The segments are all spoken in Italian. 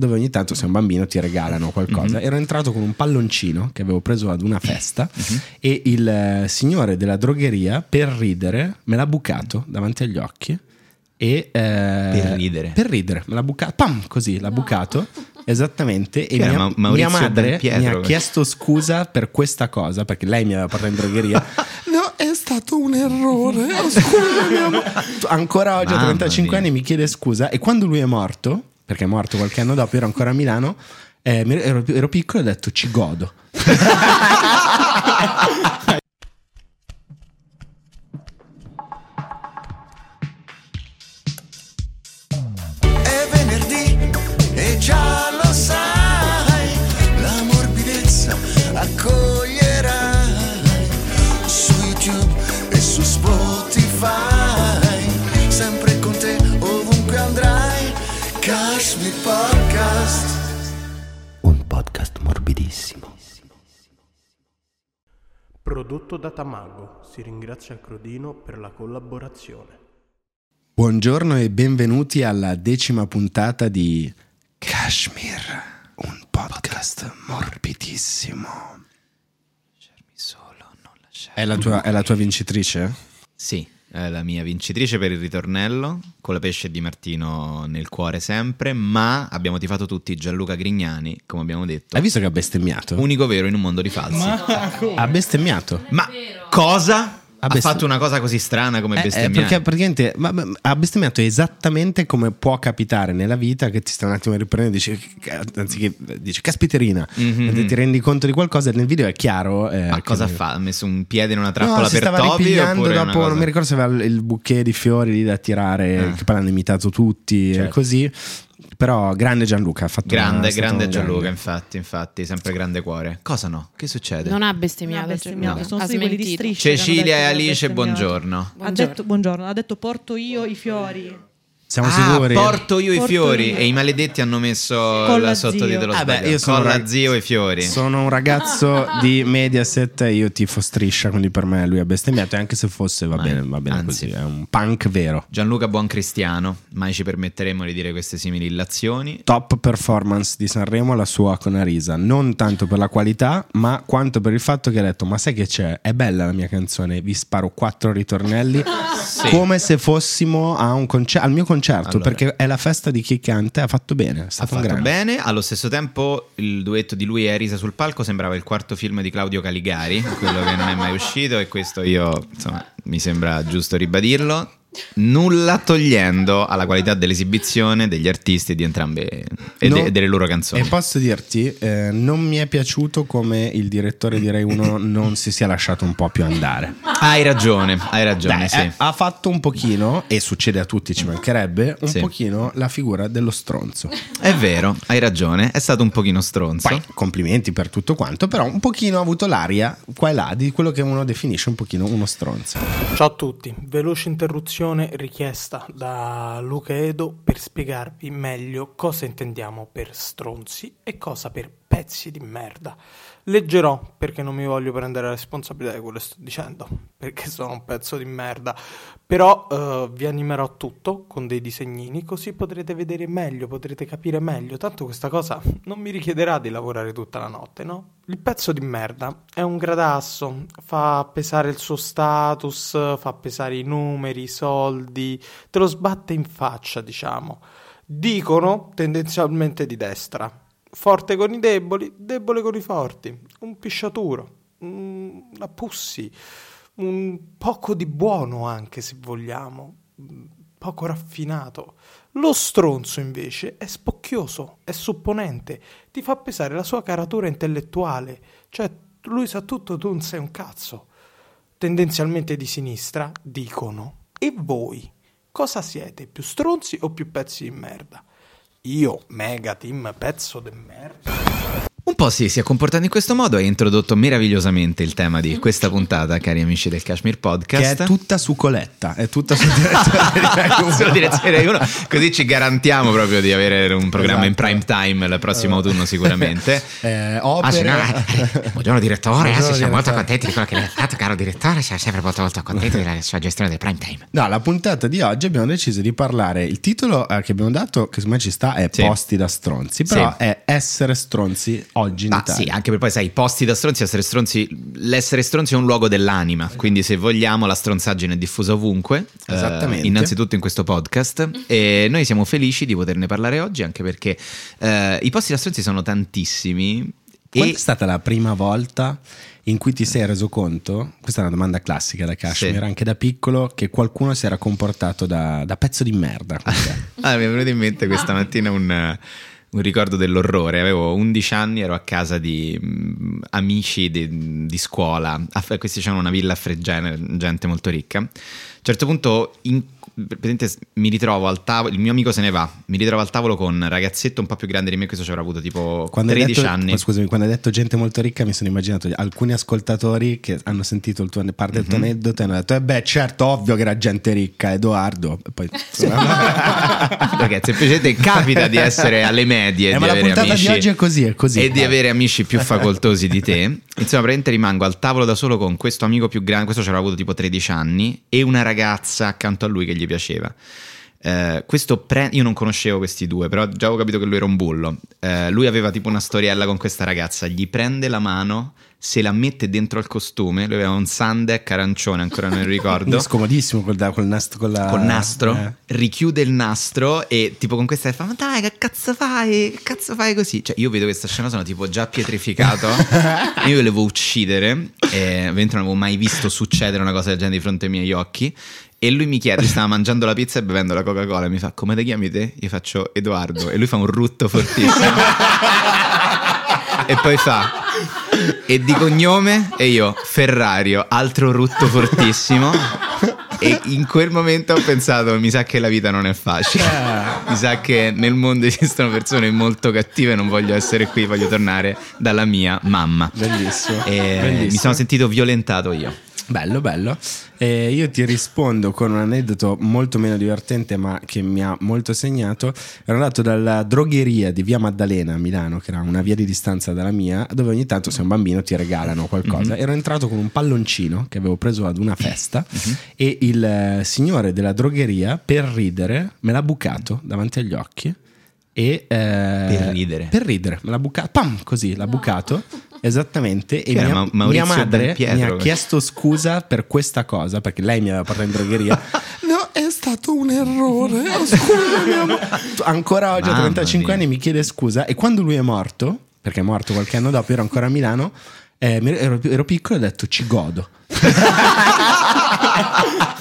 dove ogni tanto sei un bambino ti regalano qualcosa. Mhm. Ero entrato con un palloncino che avevo preso ad una festa Mhm. e il eh, signore della drogheria per ridere me l'ha bucato davanti agli occhi. E, eh, Per ridere? Per ridere, me l'ha bucato, pam, così, l'ha bucato, esattamente, e Chi era, mia, Ma- mia madre mi ha chiesto scusa per questa cosa, perché lei mi aveva portato in drogheria. no, è stato un errore, oh, scusami. amore. Ancora oggi a Mamma 35 mia. anni mi chiede scusa e quando lui è morto, perché è morto qualche anno dopo, ero ancora a Milano, eh, ero, ero piccolo e ho detto ci godo. morbidissimo. Prodotto da Tamago, si ringrazia Crodino per la collaborazione. Buongiorno e benvenuti alla decima puntata di Kashmir, un podcast morbidissimo. È la tua, è la tua vincitrice? Sì, è la mia vincitrice per il ritornello, con la pesce di Martino nel cuore sempre, ma abbiamo tifato tutti Gianluca Grignani, come abbiamo detto. Hai visto che ha bestemmiato? Unico vero in un mondo di falsi. Ma, Ha bestemmiato. cosa? Ha bestem- fatto una cosa così strana come Eh, eh, bestemmiare? perché praticamente ma- ma- ha bestemmiato esattamente come può capitare nella vita che ti sta un attimo riprendendo dici, anziché dici caspiterina, Mhm. e ti rendi conto di qualcosa e nel video è chiaro. eh, Ma cosa fa? Ha messo un piede in una No, trappola si per stava una dopo, cosa- non mi ricordo se aveva il bouquet di fiori lì da tirare, Ah. che poi l'hanno imitato tutti, Certo. e così. Però grande Gianluca, ha fatto Grande, stato grande Gianluca, grande. infatti, infatti, sempre grande cuore. Cosa no? Che succede? Non ha bestemmiato. Non ha bestemmiato, Gianluca. sono stati quelli di hanno Cecilia e Alice, bestemmiato. buongiorno. Ha Buongiorno. detto, buongiorno, ha detto porto io i fiori. Siamo ah, sicuri? porto io i Porto fiori io. e i maledetti hanno messo il la sottotitolo. Ah, beh, sbagliato. io sono Con la rag- zio e i fiori. Sono un ragazzo di Mediaset e io tifo striscia, quindi per me lui ha bestemmiato. E anche se fosse va Ma- bene, va bene anzi. così. È un punk vero. Gianluca Buoncristiano, mai ci permetteremo di dire queste simili illazioni. Top performance di Sanremo la sua con Arisa, non tanto per la qualità, ma quanto per il fatto che ha detto: Ma sai che c'è? È bella la mia canzone, vi sparo quattro ritornelli come se fossimo a un concer- al mio concerto, Allora. perché è la festa di chi canta, ha fatto bene, è Ha stato un fatto bene, allo stesso tempo il duetto di lui e Arisa sul palco sembrava il quarto film di Claudio Caligari, quello che non è mai uscito e questo io, insomma, mi sembra giusto ribadirlo. Nulla togliendo alla qualità dell'esibizione degli artisti di entrambe e No. de- delle loro canzoni. E posso dirti, eh, non mi è piaciuto come il direttore di Rai 1 non si sia lasciato un po' più andare. Hai ragione, hai ragione, Dai, sì. eh, ha fatto un pochino, e succede a tutti, ci mancherebbe, un Sì. pochino la figura dello stronzo. È vero, hai ragione, è stato un pochino stronzo. Poi complimenti per tutto quanto, però un pochino ha avuto l'aria qua e là di quello che uno definisce un pochino uno stronzo. Ciao a tutti, veloce interruzione richiesta da Luca Edo per spiegarvi meglio cosa intendiamo per stronzi e cosa per pezzi di merda. Leggerò perché non mi voglio prendere la responsabilità di quello che sto dicendo, perché sono un pezzo di merda. Però eh, vi animerò tutto con dei disegnini, così potrete vedere meglio, potrete capire meglio. Tanto questa cosa non mi richiederà di lavorare tutta la notte, no? Il pezzo di merda è un gradasso, fa pesare il suo status, fa pesare i numeri, i soldi, te lo sbatte in faccia, diciamo. Dicono tendenzialmente di destra. Forte con i deboli, debole con i forti. Un pisciaturo, un- una pussi, un poco di buono anche se vogliamo, poco raffinato. Lo stronzo invece è spocchioso, è supponente, ti fa pesare la sua caratura intellettuale, cioè lui sa tutto, tu non sei un cazzo. Tendenzialmente di sinistra dicono: E voi cosa siete? Più stronzi o più pezzi di merda? Io, mega team pezzo di merda. Un po' sì, si è comportato in questo modo e ha introdotto meravigliosamente il tema di questa puntata, cari amici del Kashmir Podcast. Che è tutta su Coletta, è tutta su direzione di Rai Uno. Sulla direzione Rai Uno. Così ci garantiamo proprio di avere un programma in Esatto. prime time il prossimo autunno sicuramente. Eh, Ah, opere... no, eh, buongiorno direttore, Buongiorno, eh, siamo molto contenti di quello che lei ha fatto, caro direttore, siamo sempre molto molto contenti della sua gestione del prime time. No, la puntata di oggi abbiamo deciso di parlare. Il titolo eh, che abbiamo dato, che secondo me ci sta, è Sì. Posti da stronzi. Però Sì. è essere stronzi oggi in Ah, Italia. sì, anche per poi sai, i posti da stronzi, essere stronzi, l'essere stronzi è un luogo dell'anima, quindi se vogliamo la stronzaggine è diffusa ovunque, eh, Esattamente. innanzitutto in questo podcast e noi siamo felici di poterne parlare oggi anche perché eh, i posti da stronzi sono tantissimi Qual e è stata la prima volta in cui ti sei reso conto? Questa è una domanda classica da Kashmir, Sì. anche da piccolo, che qualcuno si era comportato da, da pezzo di merda. Ah, mi è venuto in mente questa mattina un, un ricordo dell'orrore. Avevo 11 anni, ero a casa di mm, amici di, di scuola. A- questi c'erano una villa a Fregene, gente molto ricca. A un certo punto, in- praticamente mi ritrovo al tavolo. Il mio amico se ne va. Mi ritrovo al tavolo con un ragazzetto un po' più grande di me. Questo ci avrà avuto tipo Quando hai 13 detto, anni. scusami, quando hai detto gente molto ricca, mi sono immaginato alcuni ascoltatori che hanno sentito il tuo, parte del tuo Mhm. aneddoto e hanno detto: Eh beh, certo, ovvio che era gente ricca, Edoardo. E poi, Perché semplicemente capita di essere alle medie Eh, di ma la avere puntata amici di oggi è così, è così. e di avere amici più facoltosi di te. Insomma, praticamente rimango al tavolo da solo con questo amico più grande, questo c'era avuto tipo 13 anni, e una ragazza accanto a lui che gli piaceva. Eh, questo pre- io non conoscevo questi due, però già avevo capito che lui era un bullo. Eh, lui aveva tipo una storiella con questa ragazza, gli prende la mano, se la mette dentro al costume. Lui aveva un Sandek arancione, ancora non ricordo. Quindi scomodissimo col, col nastro. Con la, Col nastro, eh. richiude il nastro e tipo con questa fa: Ma dai, che cazzo fai? Che cazzo fai così? Cioè, io vedo questa scena, sono tipo già pietrificato. io volevo uccidere. E ovviamente non avevo mai visto succedere una cosa del genere di fronte ai miei occhi. E lui mi chiede: stava mangiando la pizza e bevendo la Coca-Cola. E mi fa: Come ti chiami te? Io faccio Edoardo. E lui fa un rutto fortissimo. e poi fa. E di cognome? E io, Ferrario, altro rutto fortissimo. E in quel momento ho pensato: mi sa che la vita non è facile. Mi sa che nel mondo esistono persone molto cattive. Non voglio essere qui, voglio tornare dalla mia mamma. Bellissimo. E Bellissimo. mi sono sentito violentato io. Bello, bello. E io ti rispondo con un aneddoto molto meno divertente, ma che mi ha molto segnato. Ero andato dalla drogheria di via Maddalena a Milano, che era una via di distanza dalla mia, dove ogni tanto, se un bambino, ti regalano qualcosa. Ero entrato con un palloncino che avevo preso ad una festa e il eh, signore della drogheria, per ridere, me l'ha bucato davanti agli occhi. E, eh, per ridere? Per ridere, me l'ha bucato, pam, così, l'ha bucato. Esattamente, e mia, mia madre mi ha chiesto scusa per questa cosa perché lei mi aveva portato in drogheria. no, è stato un errore. Ancora oggi a Mamma 35 mia. anni mi chiede scusa e quando lui è morto, perché è morto qualche anno dopo, ero ancora a Milano. eh, ero, ero piccolo e ho detto ci godo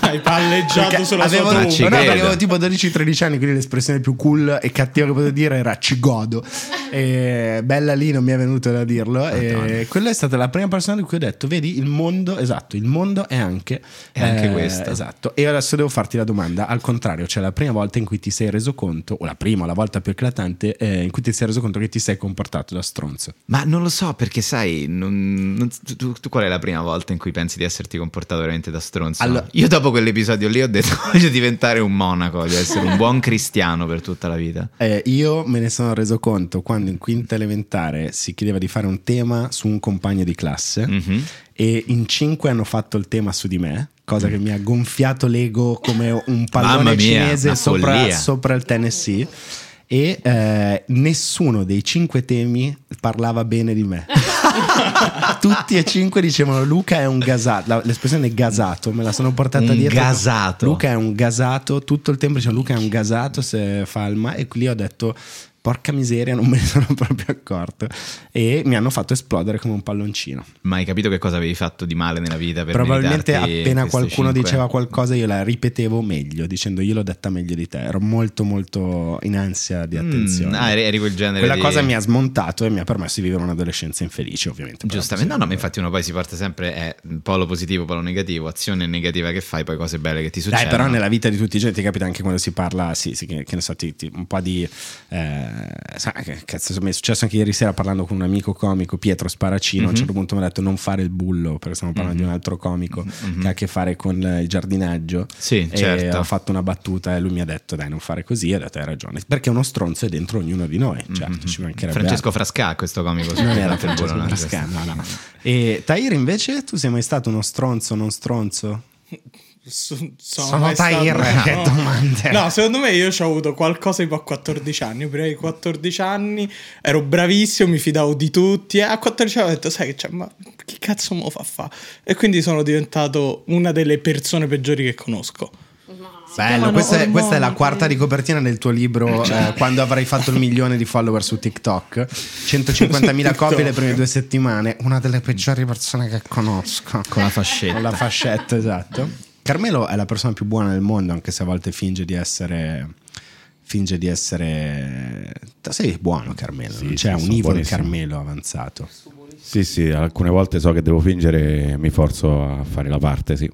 Hai palleggiato Perché sulla avevo, sua ci no, avevo tipo 12-13 anni, quindi l'espressione più cool e cattiva che potevo dire era ci godo. E bella lì, non mi è venuto da dirlo. E quella è stata la prima persona di cui ho detto: Vedi, il mondo, esatto, il mondo è anche, È anche questo. Esatto. E adesso devo farti la domanda: al contrario, cioè la prima volta in cui ti sei reso conto, o la prima, o la volta più eclatante, eh, in cui ti sei reso conto che ti sei comportato da stronzo. Ma non lo so perché, sai, non- non- tu, tu- tu qual è la prima volta in cui pensi di esserti comportato veramente da stronzo? Allora- Io dopo quell'episodio lì ho detto voglio diventare un monaco, voglio essere un buon cristiano per tutta la vita. Eh, io me ne sono reso conto quando in quinta elementare si chiedeva di fare un tema su un compagno di classe Mhm. e in cinque hanno fatto il tema su di me, cosa che mi ha gonfiato l'ego come un pallone mia, cinese sopra, sopra il Tennessee. E eh, nessuno dei cinque temi parlava bene di me. Tutti e cinque dicevano Luca è un gasato. L'espressione gasato me la sono portata Un dietro. gasato. Luca è un gasato. Tutto il tempo dicevano Luca è un gasato se fa il ma. E lì ho detto porca miseria, non me ne sono proprio accorto. E mi hanno fatto esplodere come un palloncino. Ma hai capito che cosa avevi fatto di male nella vita per Probabilmente appena qualcuno cinque? diceva qualcosa io la ripetevo meglio, dicendo io l'ho detta meglio di te. Ero molto molto in ansia di Mm, attenzione. ah, eri, quel genere Quella di- cosa mi ha smontato e mi ha permesso di vivere un'adolescenza infelice, ovviamente. Giustamente, no, no, ma infatti uno poi si parte sempre è polo positivo, polo negativo, azione negativa che fai, poi cose belle che ti Dai, succedono. però nella vita di tutti i giorni ti capita anche quando si parla, sì, sì, che, che ne so, ti- ti- un po' di eh, sai che cazzo, mi è successo anche ieri sera parlando con un amico comico, Pietro Sparacino. A un certo punto mi ha detto non fare il bullo, perché stiamo parlando di un altro comico che ha a che fare con il giardinaggio. Sì, e certo. ho fatto una battuta e lui mi ha detto dai non fare così, e ho detto hai ragione, perché uno stronzo è dentro ognuno di noi, certo, ci mancherebbe Francesco Frasca, questo comico. non era Francesco buono, Frasca, no, no. E Tahir invece, tu sei mai stato uno stronzo o non stronzo? So- sono, Sono Tahir, stato- che no. domande. No, secondo me io ho avuto qualcosa tipo a 14 anni. Prima di 14 anni ero bravissimo, mi fidavo di tutti. E a 14 anni ho detto, sai che c'è, ma chi cazzo me lo fa fa? E quindi sono diventato una delle persone peggiori che conosco. Bello, questa è, questa è la quarta di copertina del tuo libro eh, quando avrai fatto il milione di follower su TikTok 150.000 copie le prime due settimane una delle peggiori persone che conosco Con la fascetta. con la fascetta esatto Carmelo è la persona più buona del mondo anche se a volte finge di essere finge di essere sei buono Carmelo Sì, non c'è sì, un evil buonissimo. Carmelo avanzato Sì, sì, alcune volte so che devo fingere e mi forzo a fare la parte, sì.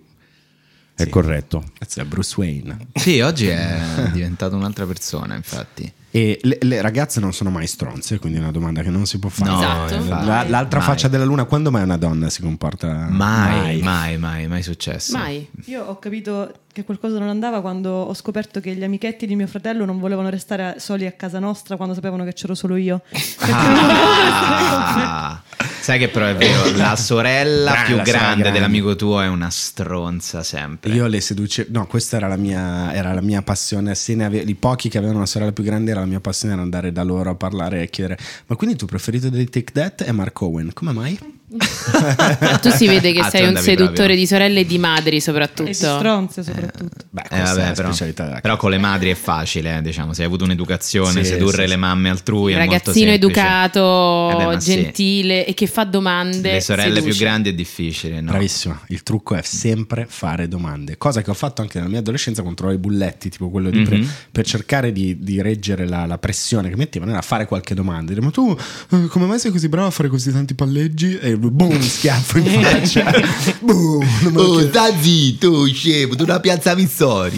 È Sì. corretto. Cazzo, è Bruce Wayne Sì, oggi è diventato un'altra persona, infatti. E le, le ragazze non sono mai stronze, quindi è una domanda che non si può fare. No, Esatto. La- l'altra Mai. faccia della luna, quando mai una donna si comporta? Mai, mai, mai, mai successo. Mai. Io ho capito che qualcosa non andava quando ho scoperto che gli amichetti di mio fratello non volevano restare soli a casa nostra quando sapevano che c'ero solo io. Ah, sai che però è vero, la sorella Grande, più la sorella grande grande. dell'amico tuo è una stronza sempre. Io le seduce, no, questa era la mia, era la mia passione. Se ne ave- i pochi che avevano una sorella più grande, era la mia passione era andare da loro a parlare e chiedere: Ma quindi il tuo preferito dei Take That è Mark Owen? Come mai? Tu si vede che Ah, sei un seduttore proprio. di sorelle e di madri e di soprattutto. stronze soprattutto. Beh, Eh, vabbè, è la però, specialità della però con le madri è facile, eh, diciamo, se hai avuto un'educazione, Sì, sedurre sì, le mamme altrui molto Ragazzino educato, Eh beh, ma sì. gentile e che fa domande. Le sorelle seduce. più grandi è difficile, no? Bravissima, il trucco è sempre fare domande, cosa che ho fatto anche nella mia adolescenza trovavo i bulletti, tipo quello di pre- Mhm. per cercare di, di reggere la, la pressione che mettevano era fare qualche domanda. Dire, ma tu eh, come mai sei così bravo a fare così tanti palleggi? E boom, schiaffo in faccia. boom, non lo chiedo. sta zitto, scemo, tu la piazza Missori.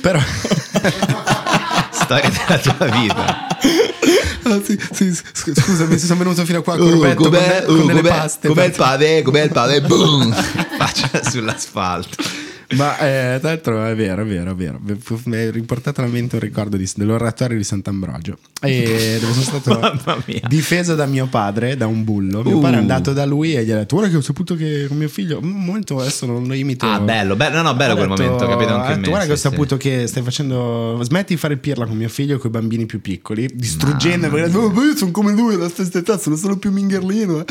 Però Storia della tua vita. Ah, sì, sì, sc- scusami, sono venuto fino a qua Uh, con Roberto con, de- con delle paste. com'è il pane? Com'è il pane? Boom! Faccia sull'asfalto. Ma eh, tra l'altro è vero, è vero, è vero. Mi è riportato alla mente un ricordo di- dell'oratorio di Sant'Ambrogio. E dove sono stato difeso da mio padre, da un bullo. Mio Uh. padre è andato da lui e gli ha detto: Ora che ho saputo che con mio figlio. Momento adesso non lo imito. Ah, bello, bello. No, no, bello Ha quel detto- momento, capito anche detto, me. Guarda che ho sì, sì. saputo che stai facendo. Smetti di fare il pirla con mio figlio e con i bambini più piccoli, distruggendo. Perché oh, ma io sono come lui alla stessa età, sono solo più mingherlino.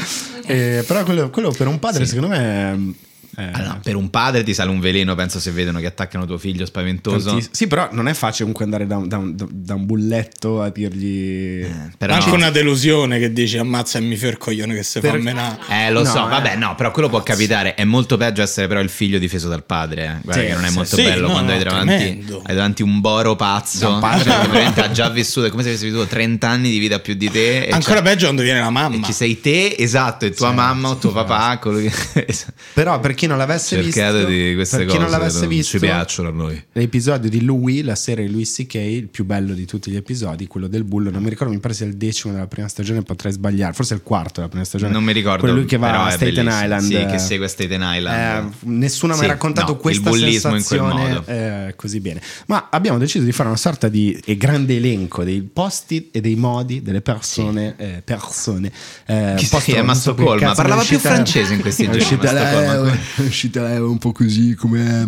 eh. Però quello, quello per un padre, secondo me. È- Allora, per un padre ti sale un veleno, penso se vedono che attaccano tuo figlio spaventoso. Tantiss- Sì, però non è facile comunque andare da un, da un- da un bulletto a dirgli. Eh, però Anche una delusione che dici ammazza e mi fa il coglione che fa Per- menare. Eh, lo No, so, eh. vabbè, no, però quello può capitare. È molto peggio essere però il figlio difeso dal padre. Eh. Guarda Sì, che non è molto sì, bello no, quando no, hai, davanti, hai davanti un boro pazzo. Un padre. che veramente ha già vissuto, è come se avessi vissuto 30 anni di vita più di te. E Ancora peggio quando viene la E mamma. ci sei te, esatto, e tua Sì, mamma o tuo sì, papà. colui che- Però per chi non l'avesse visto. Cercate di queste per chi cose. non l'avesse non visto, ci piacciono a noi. L'episodio di Louis, la serie di Louis C.K., il più bello di tutti gli episodi, quello del bullo. Non mi ricordo, mi pare sia il decimo della prima stagione, potrei sbagliare. Forse è il quarto della prima stagione. Non mi ricordo. Quello lui che va a Staten bellissimo. Island. Sì, che segue Staten Island. Eh, nessuno mi ha Sì, raccontato no, questa sensazione eh, così bene. Ma abbiamo deciso di fare una sorta di eh, grande elenco dei posti e dei modi delle persone. eh, persone eh, Chi posto-? È che cazzo, Parlava più francese in questi giorni, uscita È uscita lei un po' così come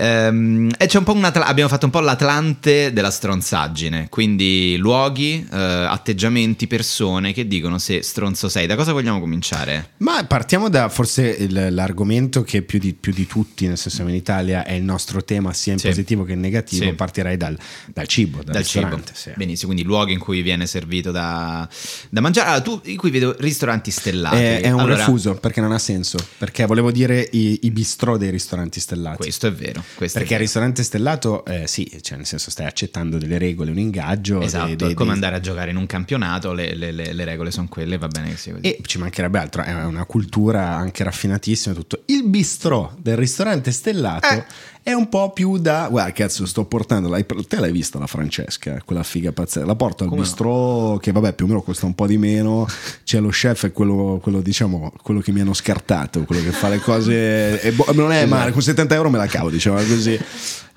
Ehm, e c'è un po' un Atla- abbiamo fatto un po' l'Atlante della stronzaggine, quindi luoghi, eh, atteggiamenti, persone che dicono se stronzo sei. Da cosa vogliamo cominciare? Ma partiamo da forse il- l'argomento che più di, più di tutti, nel senso in Italia, è il nostro tema sia in Sì. positivo che in negativo. Sì. Partirei dal, dal cibo, dal, Dal cibo. sì. Benissimo, quindi luoghi in cui viene servito da, da mangiare. Allora, tu, in cui vedo ristoranti stellati. È, è un Allora, refuso perché non ha senso. Perché volevo dire i, i bistrò dei ristoranti stellati. Questo è vero. Perché vero. ristorante stellato, eh, sì, cioè nel senso stai accettando delle regole, un ingaggio. Esatto, dei- è dei- come dei- andare a giocare in un campionato, le, le- le- le regole sono quelle, va bene che sia così. E ci mancherebbe altro, è una cultura anche raffinatissima. Tutto. Il bistrò del ristorante stellato Eh. È un po' più da guarda cazzo sto portando l'hai- te l'hai vista la Francesca quella figa pazzesca? La porto al Come no? bistrò che vabbè più o meno costa un po' di meno. C'è lo chef è quello, quello diciamo quello che mi hanno scartato quello che fa le cose e boh, non è male con 70 euro me la cavo diciamo così.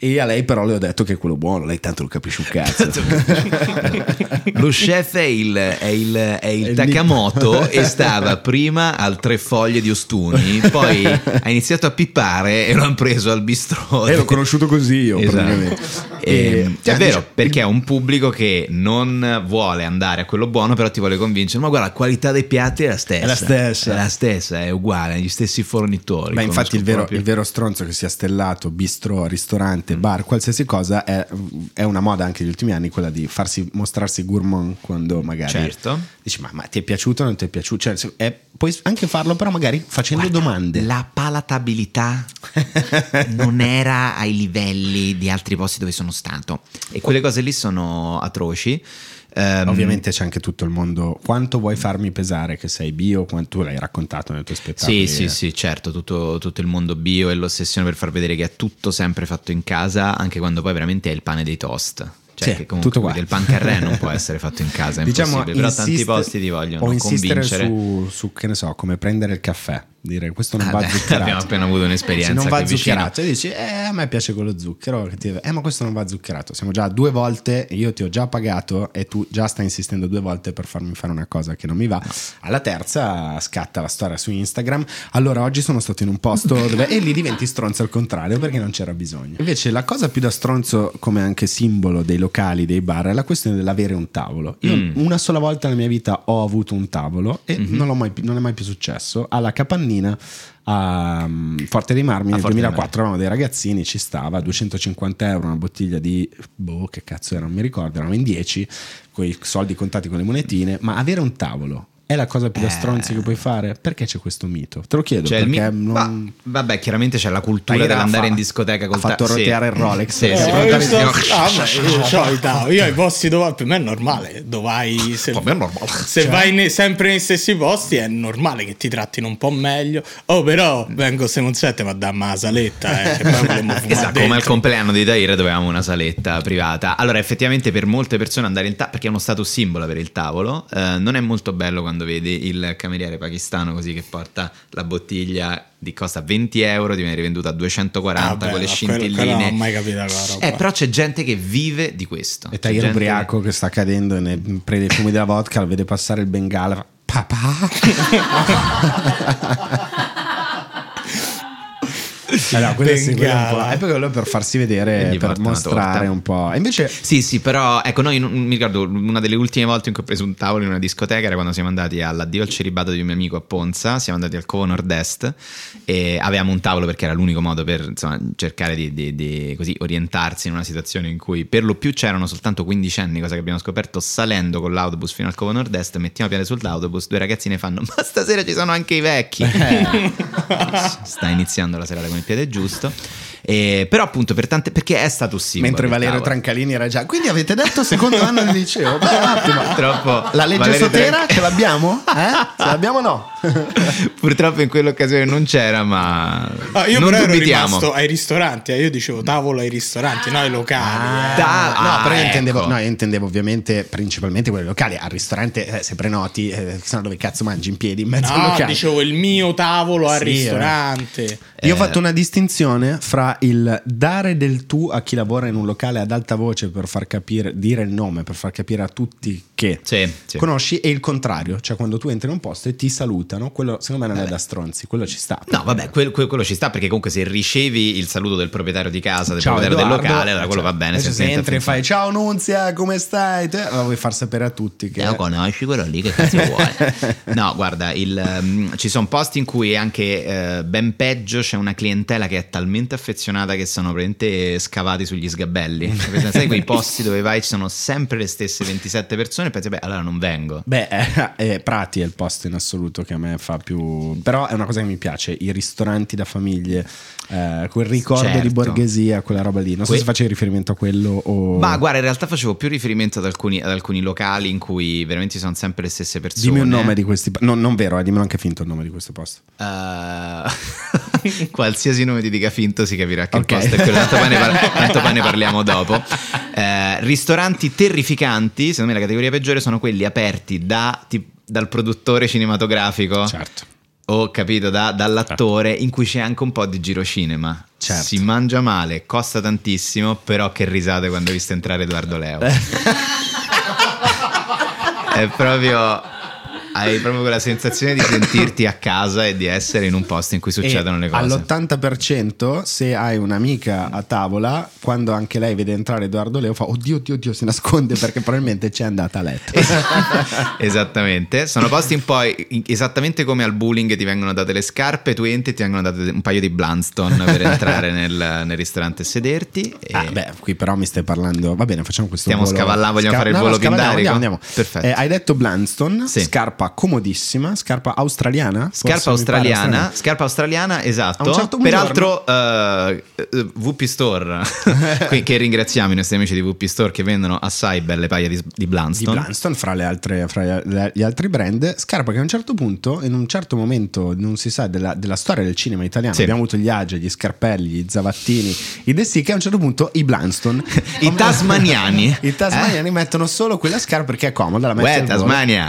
E a lei però le ho detto che è quello buono lei tanto lo capisce un cazzo. Lo chef è il, è il, è il È Takamoto e stava prima al tre foglie di Ostuni, poi ha iniziato a pippare e lo hanno preso al bistrò. E l'ho conosciuto così io Esatto. E- E- è ah, vero, dice- perché è un pubblico che non vuole andare a quello buono, però ti vuole convincere. Ma guarda, la qualità dei piatti è la stessa. È la stessa. È la stessa, è uguale, gli stessi fornitori. Ma infatti il vero, proprio- il vero stronzo che sia stellato, bistro, ristorante, Mm. bar, qualsiasi cosa è, è una moda anche negli ultimi anni quella di farsi mostrarsi gourmand quando magari Certo. dici ma, ma ti è piaciuto o non ti è piaciuto? Cioè, è- puoi anche farlo però magari facendo Guarda, domande. La palatabilità non era ai livelli di altri posti dove sono stato. E quelle cose lì sono atroci. Ehm, Ovviamente c'è anche tutto il mondo. Quanto vuoi farmi pesare che sei bio? Quanto tu l'hai raccontato nel tuo spettacolo? Sì, sì, sì, certo, tutto, tutto il mondo bio e l'ossessione per far vedere che è tutto sempre fatto in casa, anche quando poi veramente è il pane dei toast. Cioè, Sì, comunque tutto qua. il pan carré non può essere fatto in casa, è impossibile. Però tanti insiste- posti ti vogliono o insistere convincere. su, su, che ne so, come prendere il caffè. Dire questo non Ah, va beh, zuccherato. abbiamo appena avuto un'esperienza Se non va zuccherato, e dici, eh, a me piace con lo zucchero. Eh, ma questo non va zuccherato. Siamo già due volte, io ti ho già pagato e tu già stai insistendo due volte per farmi fare una cosa che non mi va. Alla terza scatta la storia su Instagram. Allora, oggi sono stato in un posto dove. e lì diventi stronzo al contrario perché non c'era bisogno. Invece, la cosa più da stronzo, come anche simbolo dei locali, dei bar, è la questione dell'avere un tavolo. Io Mm. una sola volta nella mia vita ho avuto un tavolo e Mhm. non, l'ho mai- non è mai più successo. Alla capannina a um, Forte dei Marmi A nel Forte dei 2004 eravamo dei ragazzini, ci stava 250 euro una bottiglia di boh, che cazzo era, non mi ricordo, eravamo in 10 con i soldi contati con le monetine, ma avere un tavolo è la cosa più da Eh. stronzi che puoi fare? Perché c'è questo mito? Te lo chiedo Cioè, mi- non... ma- vabbè, chiaramente c'è la cultura dell'andare fa- in discoteca col ha fatto ta- sì. roteare il Rolex. Sì, Eh, sì. io io, sto- ah, io ai posti dove per me è normale. Dove vai, se, Per me è normale. se Cioè? vai ne- sempre nei stessi posti è normale che ti trattino un po' meglio. Oh, però vengo se non sette, ma dammi la saletta. Eh, Esatto, come al compleanno di Tahir dove avevamo una saletta privata. Allora, effettivamente per molte persone andare in tavolo, perché è uno status simbolo per il tavolo, eh, non è molto bello quando vedi il cameriere pakistano così che porta la bottiglia di costa 20 euro, ti viene rivenduta a 240 Ah, beh, con le ma quello- scintilline. quello non ho mai capito quella roba. Eh, però c'è gente che vive di questo. E Tahir gente- ubriaco che sta cadendo e ne prende i fumi della vodka, lo vede passare il bengala. Papà? Allora, quello sì, quello è un po'. È per quello per farsi vedere, per mostrare un po'. E invece Sì, sì, però ecco, noi mi ricordo una delle ultime volte in cui ho preso un tavolo in una discoteca era quando siamo andati all'addio al celibato di un mio amico a Ponza, siamo andati al Covo Nord-Est e avevamo un tavolo perché era l'unico modo per insomma, cercare di, di- di, così, orientarsi in una situazione in cui per lo più c'erano soltanto 15 anni, cosa che abbiamo scoperto salendo con l'autobus fino al Covo Nord-Est, mettiamo piede sull'autobus, due ragazzi ne fanno ma stasera ci sono anche i vecchi. Sta iniziando la serata con il piede giusto. E, però appunto per tante perché è stato simbolo Mentre Valerio tavolo. Trancalini era già. Quindi avete detto secondo anno del liceo? Beh, un attimo. Purtroppo La legge Valerio Sotera Tran- ce l'abbiamo? Eh? Ce l'abbiamo o no? Purtroppo in quell'occasione non c'era, ma Ah, io non però ero dubitiamo. rimasto ai ristoranti, eh, io dicevo tavolo ai ristoranti, no ai locali. eh. Da- no, ah, però io intendevo, ecco. no, io intendevo ovviamente principalmente quelli locali. Al ristorante, eh, se prenoti, eh, se no dove cazzo mangi in piedi in mezzo al No, locale? dicevo il mio tavolo al Sì, ristorante. Io ho Eh. fatto una distinzione fra il dare del tu a chi lavora in un locale ad alta voce per far capire, dire il nome, per far capire a tutti che Sì, sì. conosci, e il contrario, cioè quando tu entri in un posto e ti salutano, quello secondo me non è da stronzi, quello ci sta. No, vabbè, quel- quel- quello ci sta perché comunque se ricevi il saluto del proprietario di casa, del Ciao proprietario Edoardo. del locale, allora quello Cioè, va bene. se senza entri e fai ciao Nunzia, come stai? Te, allora vuoi far sapere a tutti che Lo conosci quello lì che cazzo vuole? No, guarda, il, ehm, ci sono posti in cui anche eh, ben peggio c'è una clientela che è talmente affezionata che sono praticamente scavati sugli sgabelli. Sai quei posti dove vai ci sono sempre le stesse 27 persone e pensi, beh, allora non vengo. Beh, eh, eh, Prati è il posto in assoluto che a me fa più. Però è una cosa che mi piace: i ristoranti da famiglie, eh, quel ricordo Certo. di borghesia, quella roba lì. Non so Que- se facevi riferimento a quello o. Ma guarda, in realtà facevo più riferimento ad alcuni, ad alcuni locali in cui veramente ci sono sempre le stesse persone. Dimmi un nome di questi. No, non vero, eh, dimmelo anche finto il nome di questo posto. Eh, Qualsiasi nome ti dica finto si capirà che Ok. posto è quello. Tanto poi ne, par- tanto poi ne parliamo dopo. Eh, ristoranti terrificanti, secondo me la categoria peggiore sono quelli aperti da, ti- dal produttore cinematografico. Certo. O capito da- dall'attore in cui c'è anche un po' di girocinema. Certo. Si mangia male, costa tantissimo, però che risate quando hai visto entrare Edoardo Leo. È proprio. Hai proprio quella sensazione di sentirti a casa e di essere in un posto in cui succedono E le cose. All'80% se hai un'amica a tavola, quando anche lei vede entrare Edoardo Leo fa oddio, oddio, oddio, si nasconde perché probabilmente c'è andata a letto. Esattamente, sono posti un po' esattamente come al bowling ti vengono date le scarpe, tu entri e ti vengono date un paio di Blunstone per entrare nel, nel ristorante e sederti. E Ah, beh, qui però mi stai parlando. Va bene, facciamo questo Stiamo scavallando, vogliamo fare il volo scavalliamo, pindarico? Andiamo, andiamo. Perfetto. Eh, hai detto Blunston, Sì. scarpa comodissima, scarpa australiana. Scarpa australiana, australiana. scarpa australiana, esatto. Certo Peraltro, eh, eh, VP Store, qui- che ringraziamo i nostri amici di VP Store che vendono assai belle paia di, di di Blunstone. Blunston fra, le altre, fra gli altri brand scarpa che a un certo punto in un certo momento non si sa della, della storia del cinema italiano Sì. abbiamo avuto gli Age, gli Scarpelli gli Zavattini i De Sica a un certo punto i Blunston I tasmaniani. i tasmaniani mettono solo quella scarpa perché è comoda la metti Uè. Tasmania.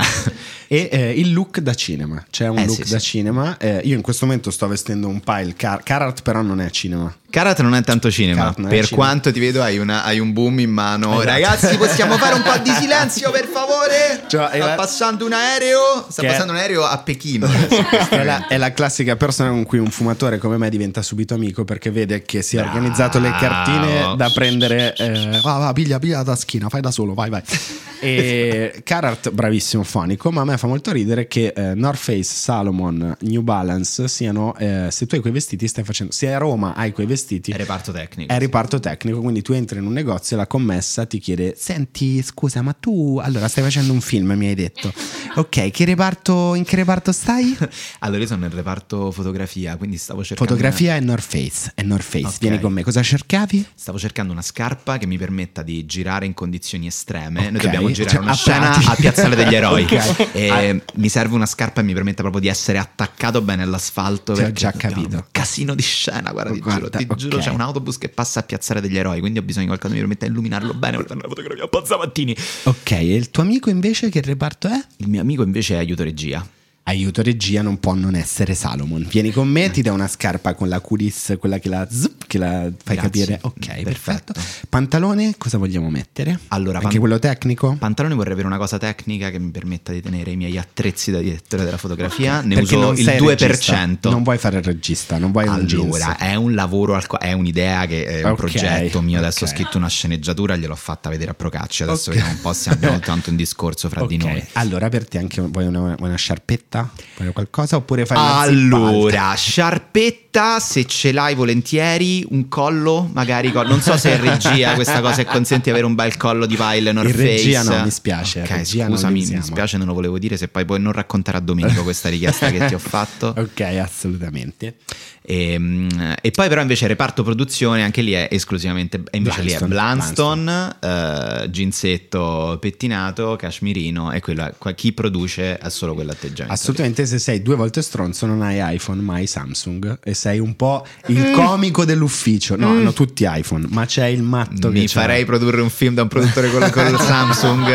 E eh, il look da cinema. C'è un Eh, look sì, da sì. cinema. Eh, io in questo momento sto vestendo un pile Car- Carhartt però non è cinema Karat non è tanto cinema, Karat è per cinema. quanto ti vedo hai, una- hai un boom in mano. Esatto. Ragazzi, possiamo fare un po' di silenzio per favore? Cioè, sta la- passando un aereo, sta Che è- passando un aereo a Pechino. è la, è la classica persona con cui un fumatore come me diventa subito amico perché vede che si è organizzato le cartine da prendere. Eh, va, va, piglia, piglia la taschina, fai da solo, vai, vai. E Carhartt, bravissimo fonico, ma a me fa molto ridere che eh, North Face, Salomon, New Balance siano. eh, se tu hai quei vestiti, stai facendo. Se a Roma hai quei vestiti. È reparto tecnico. È riparto tecnico, quindi tu entri in un negozio e la commessa ti chiede: Senti, scusa, ma tu allora stai facendo un film, mi hai detto. Ok, che reparto, in che reparto stai? Allora, io sono nel reparto fotografia, quindi stavo cercando. Fotografia e North Face. È North Face, Ok. vieni con me. Cosa cercavi? Stavo cercando una scarpa che mi permetta di girare in condizioni estreme. Noi Ok. dobbiamo girare Cioè, una scena a Piazzale degli Eroi. Ok. E mi serve una scarpa che mi permetta proprio di essere attaccato bene all'asfalto. Ti ho già capito. Un casino di scena, guarda, ti Guarda, giuro. Ti giuro, ok. c'è un autobus che passa a Piazzale degli Eroi. Quindi ho bisogno di qualcosa che mi permetta di illuminarlo bene. Volevo fare una fotografia a Pozzamattini. Ok, e il tuo amico invece che reparto è? Il mio amico invece è aiuto regia. Aiuto regia non può non essere Salomon. Vieni con me, ti do una scarpa con la curis, quella che la, zup, che la fai Grazie. capire. Ok, perfetto. Perfetto. Pantalone, cosa vogliamo mettere? Allora, Anche pan- quello tecnico? Pantalone vorrei avere una cosa tecnica che mi permetta di tenere i miei attrezzi da direttore della fotografia. Ne Perché uso il sei 2%. regista, non vuoi fare il regista, non vuoi un. Allora, è un lavoro, al co- è un'idea che è un Ok, progetto mio. Adesso ok. ho scritto una sceneggiatura, gliel'ho fatta vedere a Procacci. Adesso Ok. vediamo un po' se abbiamo tanto un discorso fra di noi. Allora, per te anche vuoi una, vuoi una sciarpetta? Vuoi qualcosa? Oppure fai Allora, sciarpetta, se ce l'hai volentieri, un collo, magari collo. Non so se in regia questa cosa è consente di avere un bel collo di pile North In regia Face. no, mi spiace, Ok, scusami, mi spiace, non lo volevo dire. Se poi puoi non raccontare a Domenico questa richiesta che ti ho fatto. Ok, assolutamente. E, mm, e poi però invece reparto produzione anche lì è esclusivamente invece lì è Blunston, eh, ginsetto pettinato, cashmirino e qua- chi produce ha solo quell'atteggiamento. Assolutamente, se sei due volte stronzo, non hai iPhone, ma hai Samsung e sei un po' il comico dell'ufficio. No, hanno tutti iPhone, ma c'è il matto Mi che farei produrre un film da un produttore con, con il Samsung?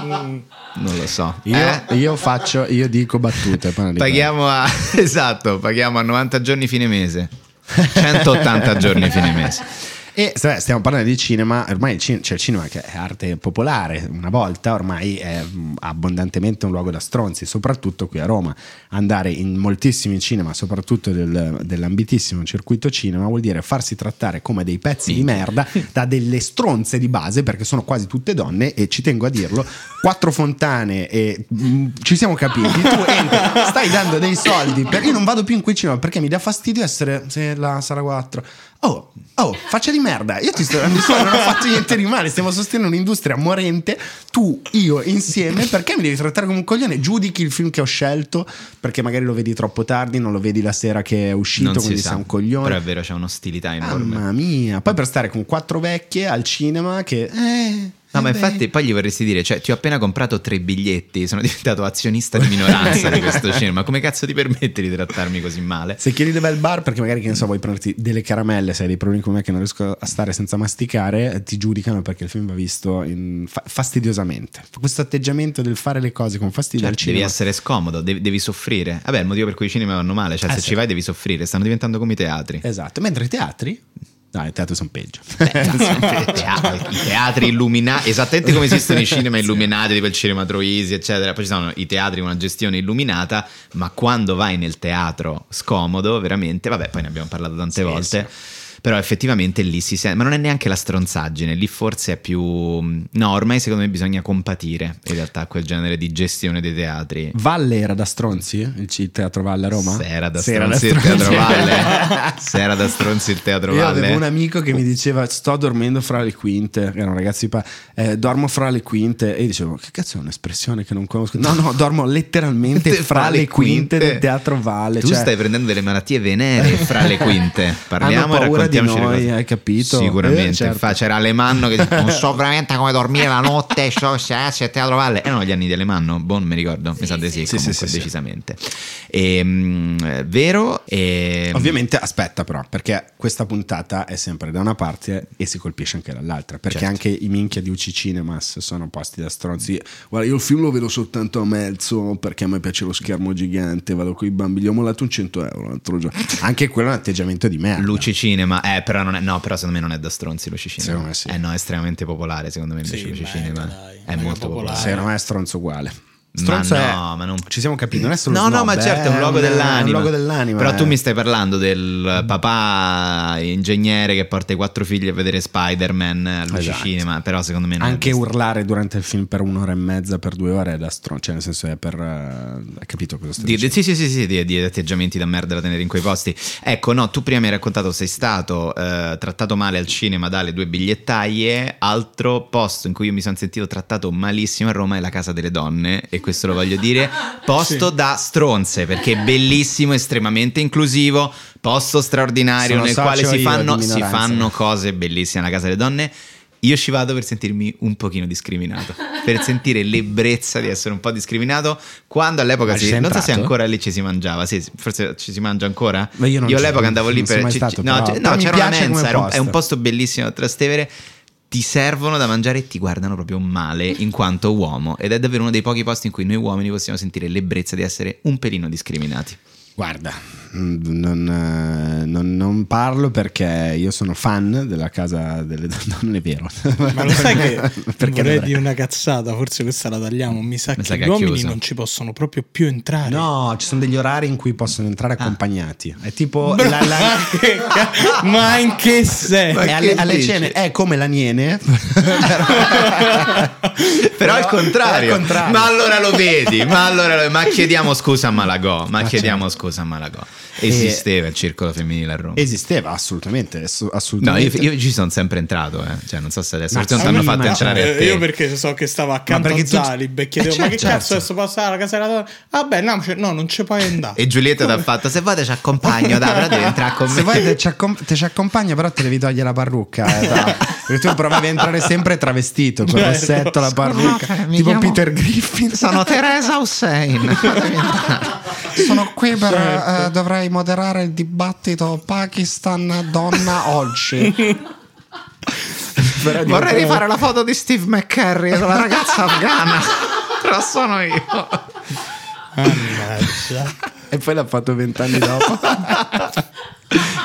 Non lo so. Io, Eh? io faccio, io dico battute. Paghiamo a, esatto, paghiamo a 90 giorni fine mese. 180 giorni fine mese. E se- stiamo parlando di cinema, ormai il, cin- cioè il cinema che è arte popolare, una volta ormai è abbondantemente un luogo da stronzi, soprattutto qui a Roma. Andare in moltissimi cinema, soprattutto del- dell'ambitissimo circuito cinema, vuol dire farsi trattare come dei pezzi di merda da delle stronze di base, perché sono quasi tutte donne e ci tengo a dirlo, quattro fontane e mh, ci siamo capiti. Tu entri, stai dando dei soldi, per- io non vado più in quel cinema perché mi dà fastidio essere se la Sala 4. Oh, oh, faccia di merda. Io ti sto dando soldi, non ho fatto niente di male. Stiamo sostenendo un'industria morente. Tu, io, insieme. Perché mi devi trattare come un coglione? Giudichi il film che ho scelto perché magari lo vedi troppo tardi, non lo vedi la sera che è uscito, Non quindi sa. sei un coglione. Però è vero, c'è un'ostilità enorme. Mamma mia. Poi per stare con quattro vecchie al cinema che... Eh, No, ma infatti poi gli vorresti dire, cioè, ti ho appena comprato tre biglietti, sono diventato azionista di minoranza di questo cinema. Come cazzo ti permetti di trattarmi così male? Se chiedi dove è il bar, perché magari che ne so, vuoi prenderti delle caramelle, se hai dei problemi come me che non riesco a stare senza masticare, ti giudicano perché il film va visto in- fa- fastidiosamente. Questo atteggiamento del fare le cose con fastidio Cioè, al devi essere scomodo, devi, devi soffrire. Vabbè, è il motivo per cui i cinema vanno male, cioè Eh, se sì. ci vai devi soffrire, stanno diventando come i teatri. Esatto, mentre i teatri... No, i teatri sono peggio. I teatri- I teatri illuminati, esattamente come esistono i cinema illuminati, tipo il cinema Troisi, eccetera. Poi ci sono i teatri con una gestione illuminata, ma quando vai nel teatro scomodo, veramente, vabbè, poi ne abbiamo parlato tante volte. Però effettivamente lì si sente, ma non è neanche la stronzaggine, lì forse è più... No, ormai secondo me bisogna compatire in realtà quel genere di gestione dei teatri. Valle era da Stronzi, il C- Teatro Valle a Roma? Se era da stronzi il teatro Valle, se era da stronzi il teatro Io Valle. avevo un amico che mi diceva sto dormendo fra le quinte, era un ragazzo di pa- eh, dormo fra le quinte e io dicevo che cazzo è un'espressione che non conosco. No, no, dormo letteralmente fra le quinte del Teatro Valle. Tu cioè, stai prendendo delle malattie venere fra le quinte. Parliamo e di noi, hai capito? Sicuramente. Eh, certo. Fa- c'era Alemanno che Non so veramente come dormire la notte, so se eh, se Teatro Valle erano gli anni di Alemanno, Bon, mi ricordo, mi sa di sì, Sì, sì, comunque, sì, sì. decisamente. Ehm, eh, vero? E, Ovviamente aspetta però, perché questa puntata è sempre da una parte e si colpisce anche dall'altra, perché Certo. anche i minchia di UC Cinemas sono posti da stronzi. Guarda, io il film lo vedo soltanto a mezzo perché a me piace lo schermo gigante, vado con i bambini, gli ho mollato un 100 euro l'altro giorno. Anche quello è un atteggiamento di merda. Luci Cinema, eh, però non è, no, però secondo me non è da stronzi Luci Cinema. Secondo me sì. Eh no, è estremamente popolare, secondo me invece Sì, Luci mega, Cinema dai, è mega molto popolare. popolare. Secondo me è stronzo uguale. Ma Stronzo è- no, ma non- Ci siamo capiti, non è solo No, no, snob, ma certo, è un logo dell'anima. È un logo dell'anima. Però tu eh. mi stai parlando del papà ingegnere che porta i quattro figli a vedere Spider-Man al Esatto. Cinema, però secondo me non Anche urlare durante il film per un'ora e mezza, per due ore è da stronzo. Cioè, nel senso, è per. eh, hai capito cosa sto Di, di- dicendo? sì, sì, sì, sì, di, di atteggiamenti da merda da tenere in quei posti. Ecco, no, tu prima mi hai raccontato sei stato eh, trattato male al cinema dalle due bigliettaie. Altro posto in cui io mi sono sentito trattato malissimo a Roma è la Casa delle Donne, e questo lo voglio dire. Posto da stronze, perché è bellissimo, estremamente inclusivo, posto straordinario Sono nel quale si io fanno, si fanno cose bellissime alla Casa delle Donne. Io ci vado per sentirmi un pochino discriminato, per sentire l'ebbrezza di essere un po' discriminato. Quando all'epoca si, non so se entrato? ancora lì ci si mangiava, sì, forse ci si mangia ancora. Io ci- all'epoca andavo lì per. ci- stato, no, no, c'era una mensa, era un- è un posto bellissimo a Trastevere. Ti servono da mangiare e ti guardano proprio male in quanto uomo. Ed è davvero uno dei pochi posti in cui noi uomini possiamo sentire l'ebbrezza di essere un pelino discriminati. Guarda, mm, non, eh, non- non parlo perché io sono fan della casa delle donne, non è vero. Ma lo sai che Perché vorrei dire una cazzata, forse questa la tagliamo. Mi sa Mi sa che gli uomini chiuso. non ci possono proprio più entrare. No, ci sono degli orari in cui possono entrare Ah. accompagnati. È tipo Bro, la- la- ma, che ca- ma in che senso? è alle, alle cene è come la niene. Però al contrario. contrario. Ma allora lo vedi, ma allora lo- ma chiediamo scusa a Malagò, ma chiediamo scusa a Malagò. Esisteva il circolo femminile a Roma. Esisteva assolutamente, ass- No, io, assolutamente. io ci sono sempre entrato, eh. cioè non so se adesso Ma forse non ti hanno fatto ma- entrare a Eh, te. io perché so che stava accanto a Zalib e chiedevo Eh, ma che certo. cazzo adesso passare alla casa della donna vabbè no, cioè, no non ci puoi andare E Giulietta ti ha fatto, se vuoi ti ci accompagno, dai, però devi entrare con me. Se vuoi te ci, accom- te ci accompagna, però te devi togliere la parrucca. eh, perché tu provavi a entrare sempre travestito con il Certo. rossetto, la parrucca, Scusate, tipo chiamo- Peter Griffin. Sono Teresa Hussein. Sono qui per eh, dovrei moderare il dibattito Pakistan donna oggi. Vorrei rifare la foto di Steve McCurry con la ragazza afghana. Però sono io. Mannaggia. E poi l'ha fatto vent'anni dopo.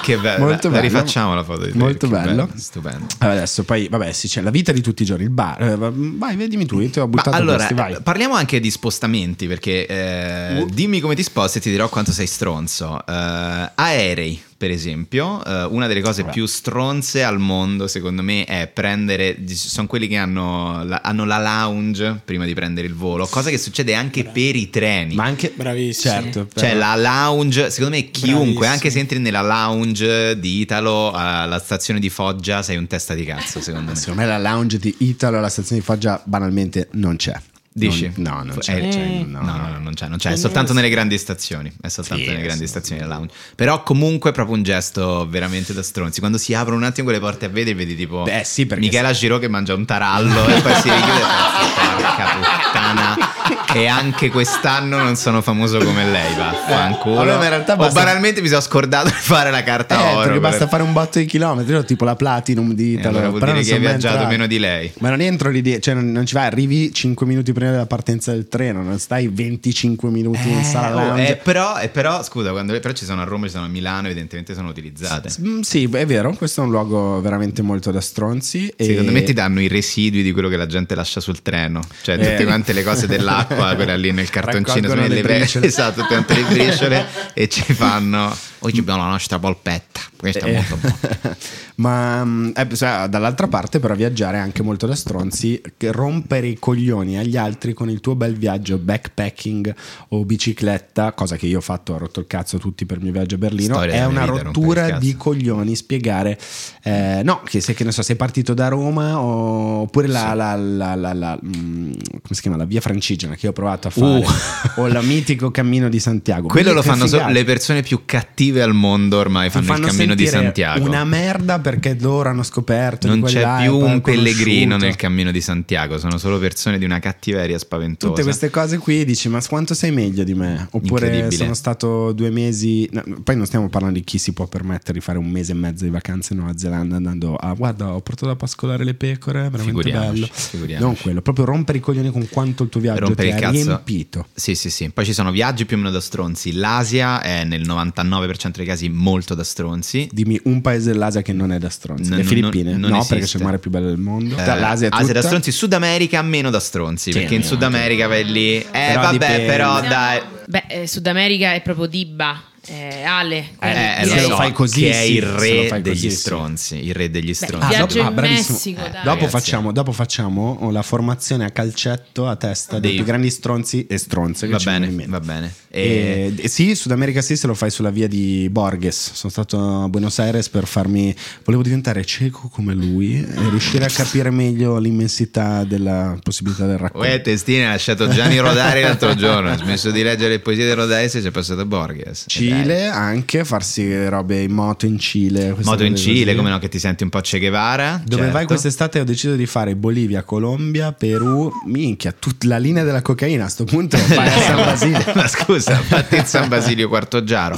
Che bello. Molto la bello. rifacciamo la foto di te. Molto che bello. Stupendo. Vabbè, adesso poi, vabbè, sì, c'è la vita di tutti i giorni, il bar. eh, vai, vedimi tu, io ti ho buttato allora, questi, vai. eh, parliamo anche di spostamenti, perché eh, dimmi come ti sposti e ti dirò quanto sei stronzo. Eh, aerei, per esempio, eh, una delle cose più stronze al mondo, secondo me, è prendere. Sono quelli che hanno la, hanno la lounge prima di prendere il volo, cosa che succede anche per i treni. Ma anche Bravissimo. Certo, Cioè però- la lounge, secondo me chiunque, Bravissimo. anche se entri nella lounge di Italo alla stazione di Foggia, sei un testa di cazzo, secondo me. secondo me la lounge di Italo alla stazione di Foggia banalmente non c'è. Dici? Non- no, non c'è, eh, c'è, no, no. no, no, non c'è, non c'è. È soltanto nelle grandi stazioni. È soltanto Sì, nelle grandi stazioni del lounge. Però comunque è proprio un gesto veramente da stronzi. Quando si aprono un attimo quelle porte a vedere, vedi tipo Beh, sì, Michela Giro che mangia un tarallo e poi si richiude e porca puttana. E anche quest'anno non sono famoso come lei, vaffanculo. In realtà o basta- banalmente mi sono scordato di fare la carta Eh, oro. perché per- basta fare un botto di chilometri, tipo la Platinum di Eh, Italo. allora vuol dire che hai viaggiato entrato. meno di lei. Ma non entro lì, cioè non, non ci vai, arrivi 5 minuti prima della partenza del treno, non stai 25 minuti in sala oh, eh, però, eh, però, scusa, quando, però ci sono a Roma, ci sono a Milano, evidentemente sono utilizzate. Mm, Sì, è vero, questo è un luogo veramente molto da stronzi. e- Secondo me ti danno i residui di quello che la gente lascia sul treno, cioè tutte Eh. quante le cose dell'acqua, quelle lì nel cartoncino, sono le le esatto, tutte quante le briciole e ci fanno. Oggi abbiamo la nostra polpetta, questa è Eh, molto buona. Ma mm, eh, cioè, dall'altra parte, però, viaggiare è anche molto da stronzi. Rompere i coglioni agli altri con il tuo bel viaggio backpacking o bicicletta, cosa che io ho fatto, ho rotto il cazzo tutti per il mio viaggio a Berlino. Storia è una vita, rottura di coglioni spiegare, eh, no, che se che ne so, sei partito da Roma oppure la, la- la- la- la- mm, come si chiama? La via francigena che ho provato a fare, Uh. o il mitico cammino di Santiago. Quello lo Che fanno figata. le persone più cattive al mondo ormai, Ti fanno, il cammino di sentire Santiago. Una merda perché loro hanno scoperto. di Non c'è più un pellegrino nel cammino di Santiago, sono solo persone di una cattiveria spaventosa. Tutte queste cose qui dici, ma quanto sei meglio di me? Oppure sono stato due mesi. no, poi non stiamo parlando di chi si può permettere di fare un mese e mezzo di vacanze in Nuova Zelanda andando a guarda, ho portato a pascolare le pecore, veramente Figuriamoci, bello. figuriamoci. Non quello, proprio rompere i coglioni con quanto il tuo viaggio rompere ti ha riempito. Sì, sì, sì. Poi ci sono viaggi più o meno da stronzi. L'Asia è nel 99% dei casi molto da stronzi. Dimmi un paese dell'Asia che non è da stronzi. No, le no, Filippine? no, no, esiste. perché c'è il mare più bello del mondo. Eh, L'Asia è Asia tutta. da stronzi, Sud America meno da stronzi. Sì, perché in Sud America vai lì. Eh, Però vabbè, dipende. però dai. Beh, eh, Sud America è proprio Diba, eh, Ale. Eh, se direi- lo fai così, che è il lo re degli così, sì. stronzi. Il re degli Beh, stronzi. il viaggio dopo- ah, bravissimo. Messico, Eh. Dopo facciamo, dopo facciamo la formazione a calcetto a testa dei Dei- più grandi stronzi e stronze Va ci bene, va bene. E- E, e sì, Sud America sì, se lo fai sulla via di Borges. Sono stato a Buenos Aires per farmi. Volevo diventare cieco come lui e riuscire a capire meglio l'immensità della possibilità del racconto. Uè, Testini ha lasciato Gianni Rodari l'altro giorno. Ha smesso di leggere le poesie di Rodari e ci è passato Borges. Dai. Cile anche, farsi robe in moto in Cile. Moto in Cile, così. come no, che ti senti un po' Che Guevara. Dove certo. vai quest'estate? Ho deciso di fare Bolivia, Colombia, Perù. Minchia, tutta la linea della cocaina a sto punto vai a San Basilio. Ma scusa, fatti in San Basilio Quartoggiaro.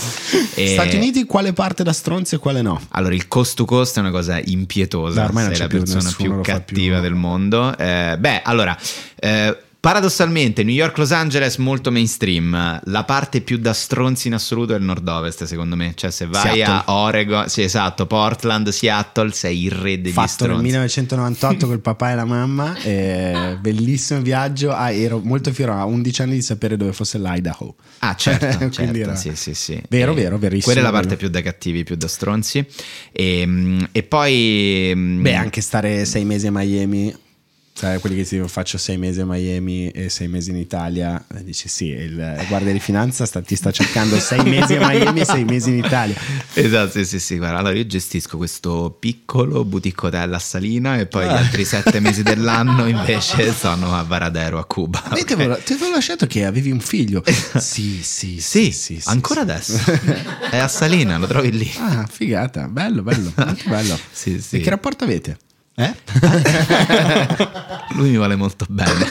E- Stati Uniti, quale parte da stronzi e quale no? Allora, il cost to cost è una cosa impietosa. Beh, ormai non sei c'è la più, persona più cattiva più. del mondo. Eh, beh, allora. eh, Paradossalmente, New York, Los Angeles molto mainstream. La parte più da stronzi in assoluto è il nord-ovest, secondo me. Cioè, se vai Seattle. a Oregon, sì, esatto, Portland, Seattle, sei il re degli Fatto nel stronzi. 1998 col papà e la mamma. eh, bellissimo viaggio. Ah, ero molto fiero a 11 anni di sapere dove fosse l'Idaho. Ah, certo, certo, era- sì, sì, sì. Vero, E vero, verissimo. Quella è la parte più da cattivi, più da stronzi. E, mm, e poi... mm, Beh, anche stare sei mesi a Miami. Sai, quelli che ti dicono faccio sei mesi a Miami e sei mesi in Italia, dici sì, il guardia di finanza sta- ti sta cercando sei mesi a Miami e sei mesi in Italia. Esatto, sì, sì, sì. Guarda, allora io gestisco questo piccolo boutique hotel a Salina e poi gli altri sette mesi dell'anno invece sono a Varadero, a Cuba. Ma io ti avevo, ti avevo lasciato che avevi un figlio. Sì, sì, Sì, sì, sì, ancora sì. adesso. È a Salina, lo trovi lì. Ah, figata, bello, bello, molto bello. Sì, sì. E che rapporto avete? Eh? Lui mi vuole molto bene.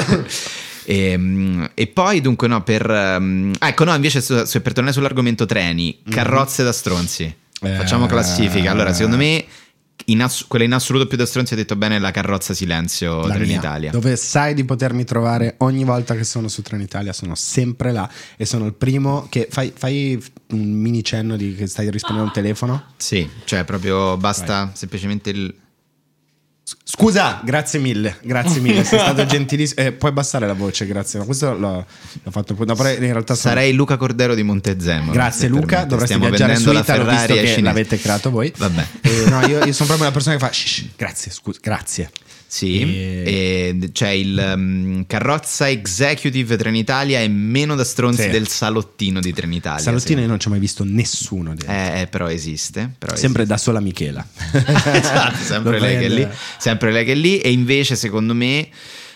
E, mm, e poi dunque no per mm, ah, ecco no invece su- su- per tornare sull'argomento treni carrozze da stronzi facciamo Eh. classifica allora secondo me in ass- quella in assoluto più da stronzi ha detto bene è la carrozza silenzio La mia, Trenitalia dove sai di potermi trovare ogni volta che sono su Trenitalia, sono sempre là e sono il primo che fai, fai un mini cenno di che stai rispondendo al telefono. sì cioè proprio basta semplicemente il Scusa, grazie mille, grazie mille, sei stato gentilissimo. Eh, puoi abbassare la voce, grazie. Ma questo l'ho, l'ho fatto. No, in realtà sono- sarei Luca Cordero di Montezemolo Grazie Luca, dovresti Stiamo viaggiare su Italo visto che l'avete creato voi. Vabbè. Eh, no, io, io sono proprio una persona che fa "Shh, shh, grazie, scusa, grazie. Sì, E- e c'è il um, carrozza executive Trenitalia è meno da stronzi Sì. del salottino di Trenitalia. Salottino io non ci ho mai visto nessuno dentro. Eh, eh, però esiste. Però Sempre da sola Michela. esiste. esatto, sempre lei che è lì. Sempre lei che è lì. E invece, secondo me,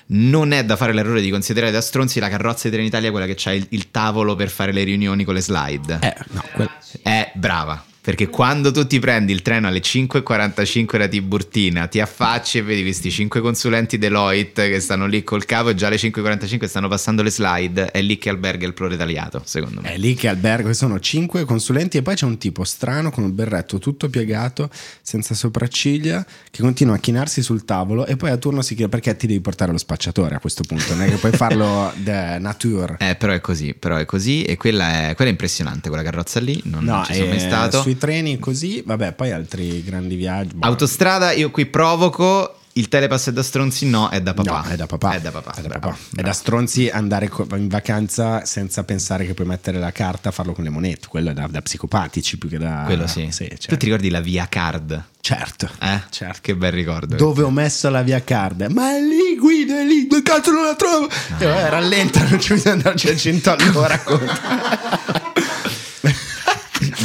non è da fare l'errore di considerare da stronzi la carrozza di Trenitalia quella che c'ha il, il tavolo per fare le riunioni con le slide. Eh, no, quel- È brava. Perché quando tu ti prendi il treno alle 5.45 da Tiburtina, ti affacci e vedi questi 5 consulenti Deloitte che stanno lì col capo e già alle 5.45 stanno passando le slide, è lì che alberga il proletariato, secondo me. È lì che albergo, sono cinque consulenti e poi c'è un tipo strano con un berretto tutto piegato, senza sopracciglia, che continua a chinarsi sul tavolo e poi a turno si chiede perché ti devi portare lo spacciatore a questo punto, non è che puoi farlo de nature. Eh, però è così, però è così e quella è, quella è impressionante, quella carrozza lì, non, non ci sono mai eh, stato. Sui treni così, vabbè, poi altri grandi viaggi. boh. Autostrada, io qui provoco, il telepass è da stronzi, no, è da papà. No, è da papà. È da papà, È da, bravo, papà. È da stronzi andare in vacanza senza pensare che puoi mettere la carta, farlo con le monete. Quello è da, da psicopatici più che da. Quello sì. certo. Tu ti ricordi la via card? Certo. Eh? Certo. Che bel ricordo. Dove ho messo la via card? Ma è lì, Guido, è lì, dove cazzo non la trovo? E vabbè, rallenta, non ci bisogna andarci a 100 all'ora.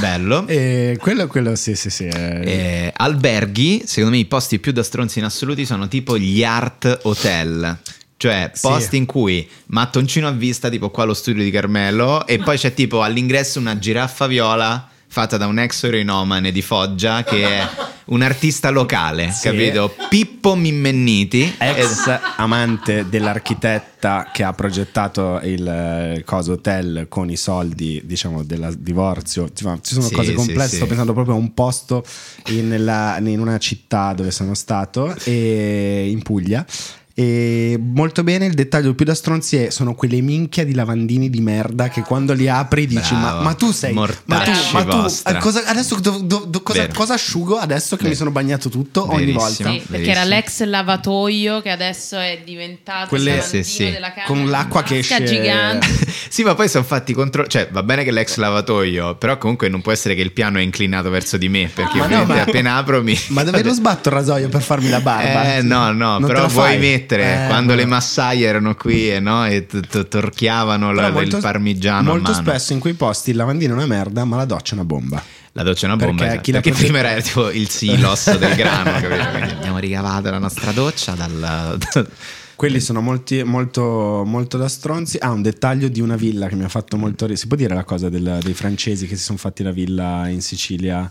Bello. e quello, quello, sì, sì, sì. eh. Eh, alberghi, secondo me i posti più da stronzi in assoluti sono tipo gli art hotel. Cioè, Sì. posti in cui mattoncino a vista, tipo qua lo studio di Carmelo, e poi c'è tipo all'ingresso una giraffa viola fatta da un ex eroinomane di Foggia che è un artista locale, Sì. capito? Pippo Mimmenniti. Ex amante dell'architetta che ha progettato il eh, coso hotel con i soldi, diciamo, del divorzio. Ci sono Sì, cose complesse. sì. Sto pensando proprio a un posto in, nella- in una città dove sono stato, e in Puglia. E molto bene, il dettaglio più da stronzi è sono quelle minchia di lavandini di merda che quando li apri dici ma, ma tu sei ma tu, ma tu cosa, adesso do- do- do- cosa, cosa asciugo adesso che Vero. mi sono bagnato tutto ogni Verissimo. volta Sì, perché era l'ex lavatoio che adesso è diventato Quelle- sì, sì. Con l'acqua che esce- gigante. sì, ma poi sono fatti contro. Cioè, va bene che l'ex lavatoio, però comunque non può essere che il piano è inclinato verso di me. Perché Ma no, ovviamente ma- appena apro mi. Ma dove lo sbatto il rasoio per farmi la barba? Eh, no, no, Non però vuoi fai? Mettere Eh, quando le massaie erano qui e, no, e torchiavano la- molto- il parmigiano. Molto spesso in quei posti il lavandino è una merda, ma la doccia è una bomba. La doccia è una bomba. Perché esatto. Perché progetta- prima era tipo il silos del grano. Quindi abbiamo ricavato la nostra doccia dal. Quelli sono molti, molto, molto da stronzi. Ah, un dettaglio di una villa che mi ha fatto molto ridere. Si può dire la cosa del- dei francesi che si sono fatti la villa in Sicilia?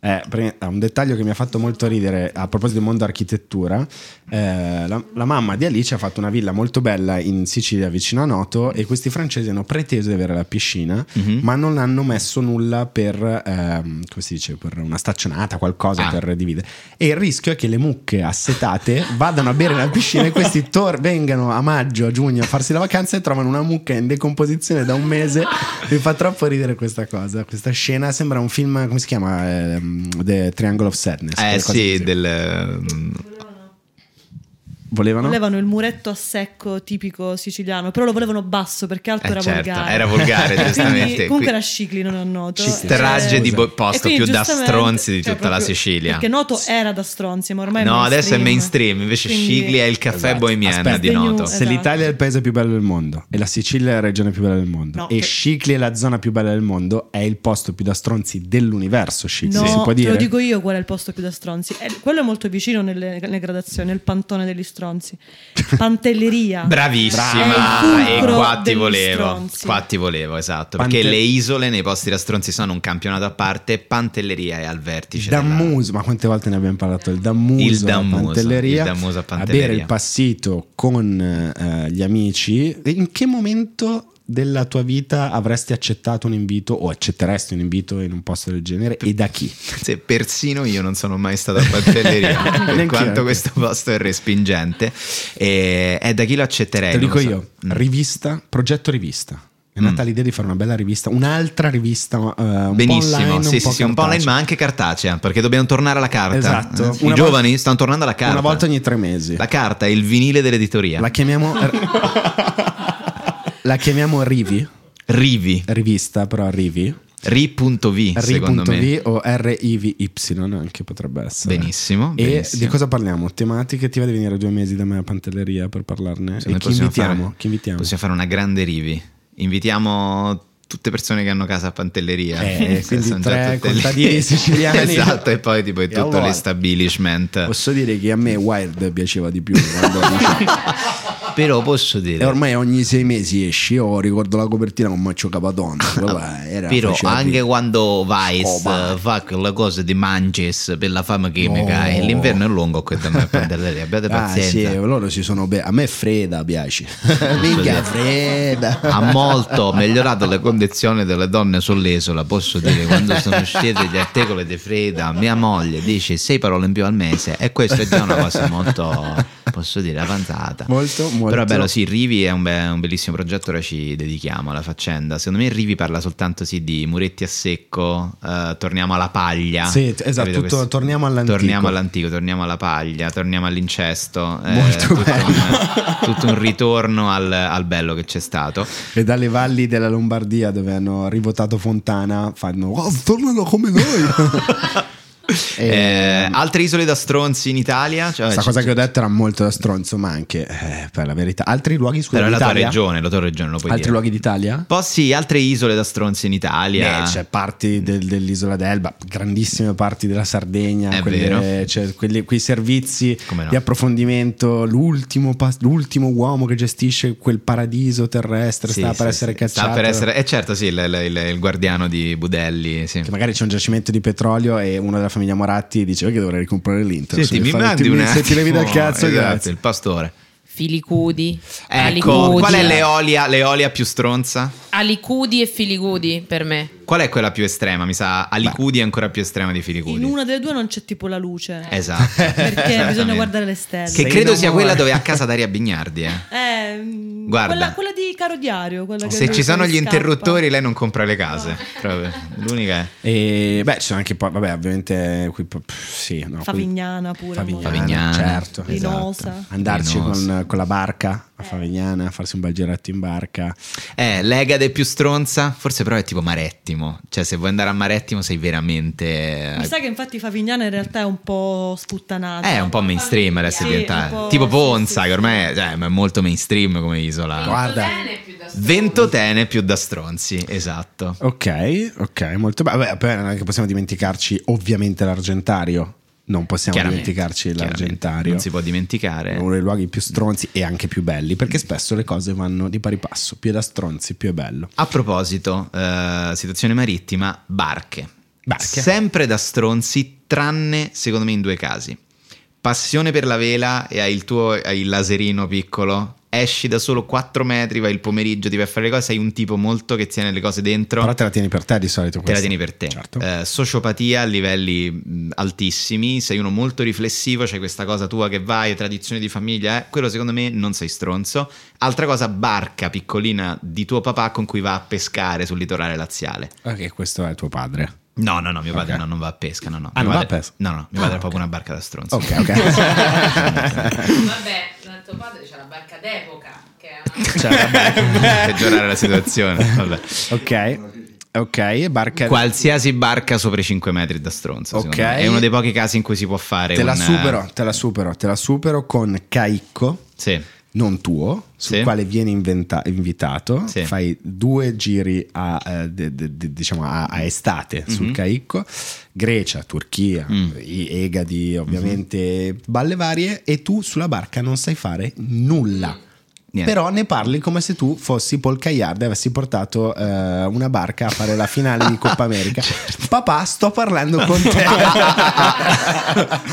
Eh, un dettaglio che mi ha fatto molto ridere a proposito del mondo architettura. eh, la, la mamma di Alice ha fatto una villa molto bella in Sicilia vicino a Noto e questi francesi hanno preteso di avere la piscina, Mhm. ma non hanno messo nulla per, ehm, come si dice, per una staccionata, qualcosa Ah. per dividere. E il rischio è che le mucche assetate vadano a bere nella piscina e questi tor- vengano a maggio, a giugno a farsi la vacanza e trovano una mucca in decomposizione da un mese. Mi fa troppo ridere questa cosa, questa scena. Sembra un film, come si chiama? Ehm, The Triangle of Sadness. Eh sì, del. Volevano? Volevano il muretto a secco tipico siciliano, però lo volevano basso perché alto Eh, era certo, volgare. era volgare, Quindi, giustamente. comunque Qui- era Scicli, non a Noto. Ci strage di bo- posto più da stronzi di cioè, tutta la Sicilia. Perché Noto era da stronzi, ma ormai è No, adesso è mainstream. Invece Quindi- Scigli è il caffè Esatto. bohemian Aspetta. di Noto. Esatto. Se l'Italia è il paese più bello del mondo e la Sicilia è la regione più bella del mondo No, e che- Scicli è la zona più bella del mondo, è il posto più da stronzi dell'universo. Scicli, No, si può te dire? lo dico io qual è il posto più da stronzi. Eh, quello è molto vicino nelle, nelle gradazioni, nel pantone degli stronzi. Pantelleria. Bravissima, e fulcro qua ti volevo. stronzi. Qua ti volevo, esatto. Pante- Perché le isole nei posti da stronzi sono un campionato a parte. Pantelleria è al vertice. della- Dammuso, ma quante volte ne abbiamo parlato? Il Dammuso, Il a Dammuso, Pantelleria, il Dammuso a a Pantelleria. bere il passito con eh, gli amici. In che momento della tua vita avresti accettato un invito o accetteresti un invito in un posto del genere e da chi? Se persino io non sono mai stato a Pantelleria, per quanto questo posto è respingente. E, è da chi lo accetterei? Te lo dico so. io, Mm. rivista, progetto rivista. È nata l'idea di fare una bella rivista, un'altra rivista, eh, un Benissimo, po' online, sì, un sì, po' sì, un po' online, ma anche cartacea, perché dobbiamo tornare alla carta. Esatto. Eh, I Una giovani volta- stanno tornando alla carta. Una volta ogni tre mesi. La carta è il vinile dell'editoria. La chiamiamo La chiamiamo Rivi, Rivi, rivista, però Rivi. ri.v secondo me. O RIVY anche potrebbe essere. Benissimo, E benissimo. di cosa parliamo? Tematiche? Ti va di venire due mesi da me a Pantelleria per parlarne? Sì, e chi invitiamo? fare- chi invitiamo? Possiamo fare una grande rivi. Invitiamo tutte persone che hanno casa a Pantelleria. Eh, quindi Sono tre contadini siciliani. esatto, e poi tipo è tutto l'establishment. Posso dire che a me Wild piaceva di più quando Però posso dire... E ormai ogni sei mesi esci, io ricordo la copertina con Maccio Capatonda. quella era- Però anche dire. quando Vice eh, fa quelle cose di Manches per la fama chimica No. l'inverno è lungo qui da me a lì, abbiate Ah, sì, pazienza. loro si sono be- a me fredda piace. Minchia fredda. ha molto migliorato le condizioni delle donne sull'isola. Posso dire, quando sono uscite gli articoli di Freda, mia moglie dice sei parole in più al mese, e questa è già una cosa molto, posso dire, avanzata. Molto, molto. Però bello, sì, Rivi è un, be- un bellissimo progetto, ora ci dedichiamo alla faccenda. Secondo me Rivi parla soltanto sì, di muretti a secco, eh, torniamo alla paglia. Sì, esatto, tutto- torniamo all'antico. Torniamo all'antico, torniamo alla paglia, torniamo all'incesto. eh, Molto tutto, bello. un, tutto un ritorno al, al bello che c'è stato. E dalle valli della Lombardia dove hanno rivotato Fontana fanno oh, tornano come noi. Eh, altre isole da stronzi in Italia? Cioè, Questa cosa che ho detto era molto da stronzo, ma anche eh, per la verità. Altri luoghi, scusa, Però la tua regione, la tua regione lo puoi Altri dire. luoghi d'Italia? Poi sì, altre isole da stronzi in Italia. Beh, c'è parti del- dell'isola d'Elba, grandissime parti della Sardegna, È quelle- vero. c'è quelli- quei servizi no. di approfondimento. L'ultimo, l'ultimo uomo che gestisce quel paradiso terrestre Sì, sta sì, per sì. essere cacciato. Sta per essere, eh certo, sì, il, il- il guardiano di Budelli. Che magari c'è un giacimento di petrolio e uno della famiglia Moratti dice "Oh, che dovrei ricomprare l'Inter. Senti, Se mi fai- mandi ti- un Se ti levi dal cazzo, esatto, grazie. il pastore. Filicudi. Ecco, Alicudi. qual è l'eolia, l'eolia più stronza? Alicudi e filicudi per me. Qual è quella più estrema? Mi sa Alicudi è ancora più estrema di In Filicudi. una delle due non c'è tipo la luce. Esatto. Perché bisogna guardare le stelle. Che Sei credo in sia quella dove è a casa Daria Bignardi. Eh. Eh, Guarda. Quella, quella di Caro Diario. quella che Se ci sono gli scappa. interruttori, lei non compra le case. Proprio. L'unica è. E beh, ci sono anche poi, vabbè, ovviamente qui pff, sì, no, Favignana pure. Favignana, Favignana, certo, Linosa. esatto. Andarci con, con la barca a Favignana, farsi un bel giretto in barca. Eh, l'Egade più stronza, forse però è tipo Marettimo. Cioè, se vuoi andare a Marettimo sei veramente. Mi sa che infatti Favignana in realtà è un po' sputtanata. È Eh, un po' mainstream adesso è Sì, diventata. Tipo sì, Ponza, sì, che ormai è, cioè, è molto mainstream come isola. Guarda. Ventotene più da stronzi, esatto. Ok, ok, molto bene. Vabbè, poi non è che possiamo dimenticarci ovviamente l'Argentario. Non possiamo dimenticarci l'Argentario. Non si può dimenticare. Uno dei luoghi più stronzi e anche più belli, perché spesso le cose vanno di pari passo. Più è da stronzi, più è bello. A proposito, eh, situazione marittima, barche. Barche. Sempre da stronzi, tranne secondo me in due casi. Passione per la vela e hai il tuo hai il laserino piccolo. Esci da solo 4 metri, vai il pomeriggio, ti vai a fare le cose, sei un tipo molto che tiene le cose dentro. Però te la tieni per te di solito. Te la tieni per te. Certo. Eh, sociopatia a livelli mh, altissimi, sei uno molto riflessivo, c'è questa cosa tua che vai, tradizione di famiglia, eh, quello secondo me non sei stronzo. Altra cosa, barca piccolina di tuo papà con cui va a pescare sul litorale laziale. Ok, questo è tuo padre. No, no, no, mio padre Ok. no, non va a pesca, no, no. Ah, Mio non va a padre- pesca? No, no, mio padre è proprio una barca da stronzo. Ok, ok. Vabbè, tuo padre c'ha la barca d'epoca. Che è una... Cioè, vabbè. Peggiorare la situazione. Vabbè. ok, ok. Barca. Qualsiasi barca sopra i 5 metri da stronzo. Ok. me. È uno dei pochi casi in cui si può fare Te la un, supero, te la supero, te la supero con Caicco. Sì. Non tuo, sul Sì. quale vieni inventa- invitato, Sì. fai due giri a, eh, de- de- de- diciamo a, a estate sul Caicco, Grecia, Turchia, Mhm. Mm. Egadi, ovviamente, balle varie, e tu sulla barca non sai fare nulla. Niente. Però ne parli come se tu fossi Paul Cagliard e avessi portato eh, una barca a fare la finale di Coppa America. Certo. Papà, sto parlando con te.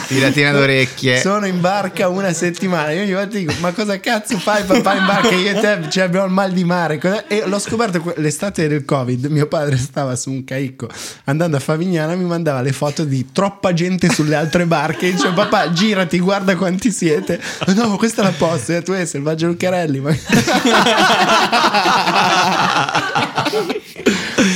Tiratina d'orecchie. Sono in barca una settimana. Io ogni volta dico: Ma cosa cazzo fai, papà, in barca? Io e te cioè, abbiamo il mal di mare. E l'ho scoperto l'estate del Covid. Mio padre stava su un caicco andando a Favignana. Mi mandava le foto di troppa gente sulle altre barche. E dice: Papà, girati, guarda quanti siete. No, questa è la posta. E tu sei Selvaggio Lucarelli. Ma...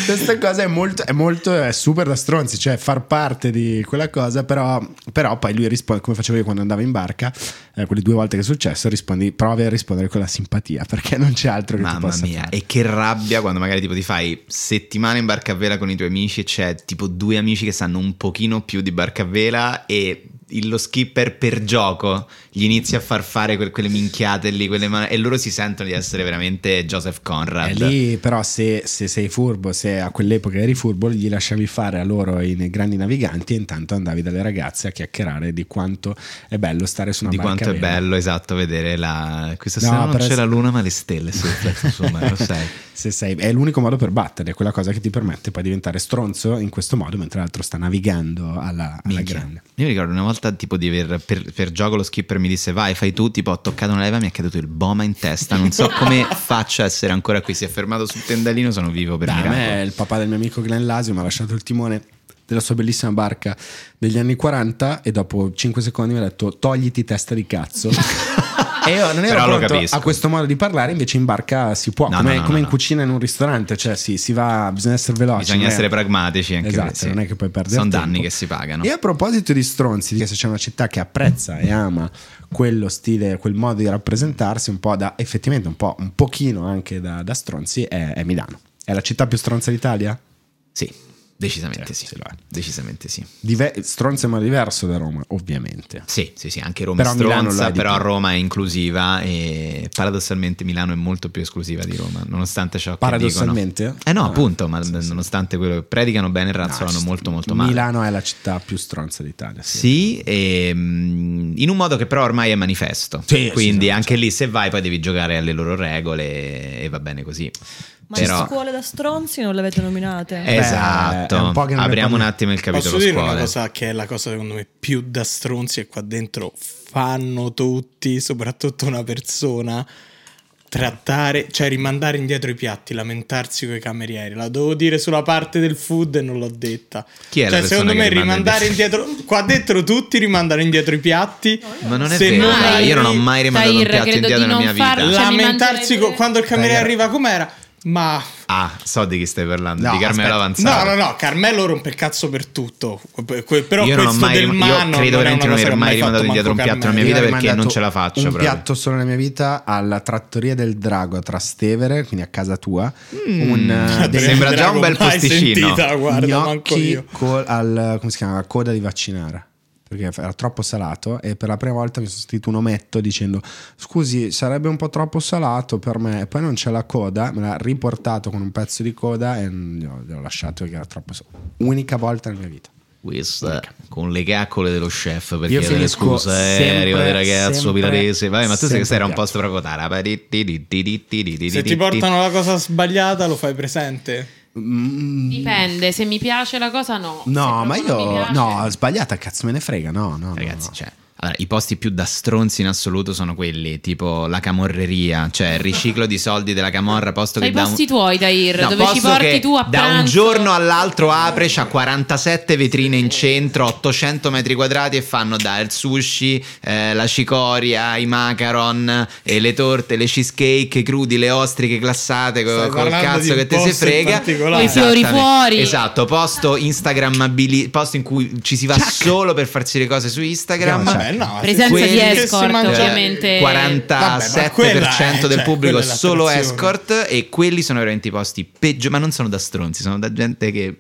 Questa cosa è molto, è molto è super da stronzi, cioè far parte di quella cosa, però, però poi lui risponde come facevo io quando andavo in barca, eh, quelle due volte che è successo, rispondi, provi a rispondere con la simpatia, perché non c'è altro che ti Mamma possa mia, fare. e che rabbia quando magari tipo ti fai settimane in barca a vela con i tuoi amici e c'è tipo due amici che sanno un pochino più di barca a vela e lo skipper per gioco gli inizia a far fare que- quelle minchiate lì, quelle man- e loro si sentono di essere veramente Joseph Conrad. E lì però se, se sei furbo, se a quell'epoca eri furbo, gli lasciavi fare a loro i grandi naviganti e intanto andavi dalle ragazze a chiacchierare di quanto è bello stare su una di barca quanto è vera. bello, esatto, vedere la... Questa No, sera non c'è la luna ma le stelle sul mare, lo sai. Se sei- è l'unico modo per battere, è quella cosa che ti permette poi di diventare stronzo in questo modo, mentre l'altro sta navigando alla, alla grande. Io mi ricordo una volta tipo di aver per, per gioco lo skipper mi disse vai fai tu, tipo ho toccato una leva e mi è caduto il boma in testa, non so come faccia a essere ancora qui, si è fermato sul tendalino, sono vivo per Dai, a miracolo. me il papà del mio amico Glenn Lasio mi ha lasciato il timone della sua bellissima barca degli anni 40 e dopo 5 secondi mi ha detto togliti testa di cazzo. e io non ero pronto a questo modo di parlare, invece in barca si può, No, come, no, no, come in cucina in un ristorante, cioè si, si va, bisogna essere veloci. Bisogna non è- essere pragmatici anche Esatto, sì. non è che puoi perdere Sono tempo. danni che si pagano. E a proposito di stronzi, che se c'è una città che apprezza e ama quello stile, quel modo di rappresentarsi, un po' da effettivamente un po' un pochino anche da, da stronzi, è, è Milano. È la città più stronza d'Italia? Sì, decisamente Sì, sì. sì, lo è. Decisamente sì. Dive- stronzo in modo diverso da Roma, ovviamente. Sì, sì, sì, anche Roma Però è stronza, è però. Roma è inclusiva e paradossalmente Milano è molto più esclusiva di Roma, nonostante ciò che Paradossalmente? dicono. Eh no, Ah, appunto, ma sì, nonostante quello che predicano bene e razzolano No, molto molto male. Milano è la città più stronza d'Italia. Sì. Sì, e, mm, in un modo che però ormai è manifesto. Sì, Quindi anche lì se vai poi devi giocare alle loro regole e va bene così. Ma però le scuole da stronzi non le avete nominate? Esatto. è un Apriamo un attimo il capitolo Posso dire scuole. una cosa che è la cosa secondo me più da stronzi e qua dentro fanno tutti, soprattutto una persona, trattare, cioè rimandare indietro i piatti, lamentarsi con i camerieri. La devo dire sulla parte del food e non l'ho detta. Chi è la cioè, secondo me rimanda rimandare indietro, qua dentro tutti rimandano indietro i piatti. Ma non è Se vero, non hai- io non ho mai rimandato un Tahir, piatto indietro di nella mia vita. Cioè, lamentarsi co- quando il cameriere arriva com'era. Ma Ah, so di chi stai parlando, No, di Carmelo aspetta. Avanzato. No, no, no, Carmelo rompe il cazzo per tutto. Però io non ho questo mai del rim- mano io credo veramente non aver mai rimandato fatto indietro un piatto nella mia vita perché non ce la faccio Un proprio. piatto solo nella mia vita alla trattoria del Drago a Trastevere, quindi a casa tua. un, eh, Mi dei sembra già un bel posticino. sentita, guarda, manco gnocchi io. col- al, come si chiama? coda di vaccinare. Perché era troppo salato e per la prima volta mi sono sentito un ometto dicendo scusi sarebbe un po' troppo salato per me e poi non c'è la coda me l'ha riportato con un pezzo di coda e gli ho, gli ho lasciato perché era troppo salato unica volta nella mia vita Questa con le caccole dello chef per Io chiedere finisco scusa, eh, arriva il ragazzo sempre- pilarese. Vabbè, ma tu sai che era un piatto. posto proprio tara. Se ti portano la cosa sbagliata, lo fai presente. Dipende, se mi piace la cosa no. No ma io piace- no sbagliata cazzo me ne frega no no Ragazzi, no. cioè, allora, i posti più da stronzi in assoluto sono quelli tipo la camorreria, cioè il riciclo di soldi della camorra, posto Dai che da posti un... tuoi, Tahir, No, dove ci porti tu a da un pranzo. giorno all'altro apre, c'ha 47 vetrine in centro, 800 metri quadrati e fanno dal sushi, eh, la cicoria, i macaron, e le torte, le cheesecake crudi, le ostriche glassate co- col cazzo che un te in frega. particolare. Coi fiori Esattamente. fuori. Esatto, posto Instagrammabili, posto in cui ci si va solo per farsi le cose su Instagram. Vabbè, no, Presenza se- di escort, ovviamente. 47% Vabbè, ma quella è- del cioè, pubblico solo escort e quelli sono veramente i posti peggiori, ma non sono da stronzi, sono da gente che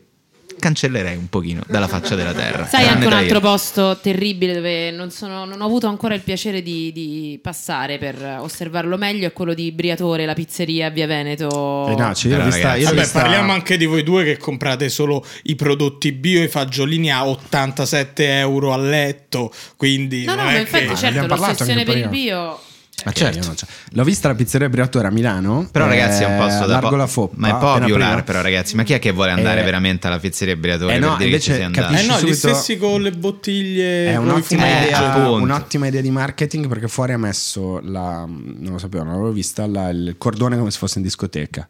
cancellerei un pochino dalla faccia della terra. Sai anche un altro io. posto terribile dove non, sono- non ho avuto ancora il piacere di, di passare per osservarlo meglio è quello di Briatore, la pizzeria a Via Veneto. Eh no, cioè, io Però, vista, ragazzi, io Vabbè, vista- parliamo anche di voi due che comprate solo i prodotti bio e i fagiolini a 87 euro a letto. Quindi No, no, ma infatti che... certo, abbiamo parlato l'ossessione per il bio... Ma Eh, certo. io non c'ho- L'ho vista la pizzeria Briatore a Milano. Però ragazzi è un posto da Largo po- la Foppa. Ma è popular però ragazzi, ma chi è che vuole andare Eh, veramente alla pizzeria Briatore eh no, per dire che ci invece andato? Eh capisci no, gli subito- stessi con le bottiglie. È un'ottima. Eh, idea, un'ottima idea di marketing perché fuori ha messo la, non lo sapevo, non l'avevo vista, la- il cordone come se fosse in discoteca.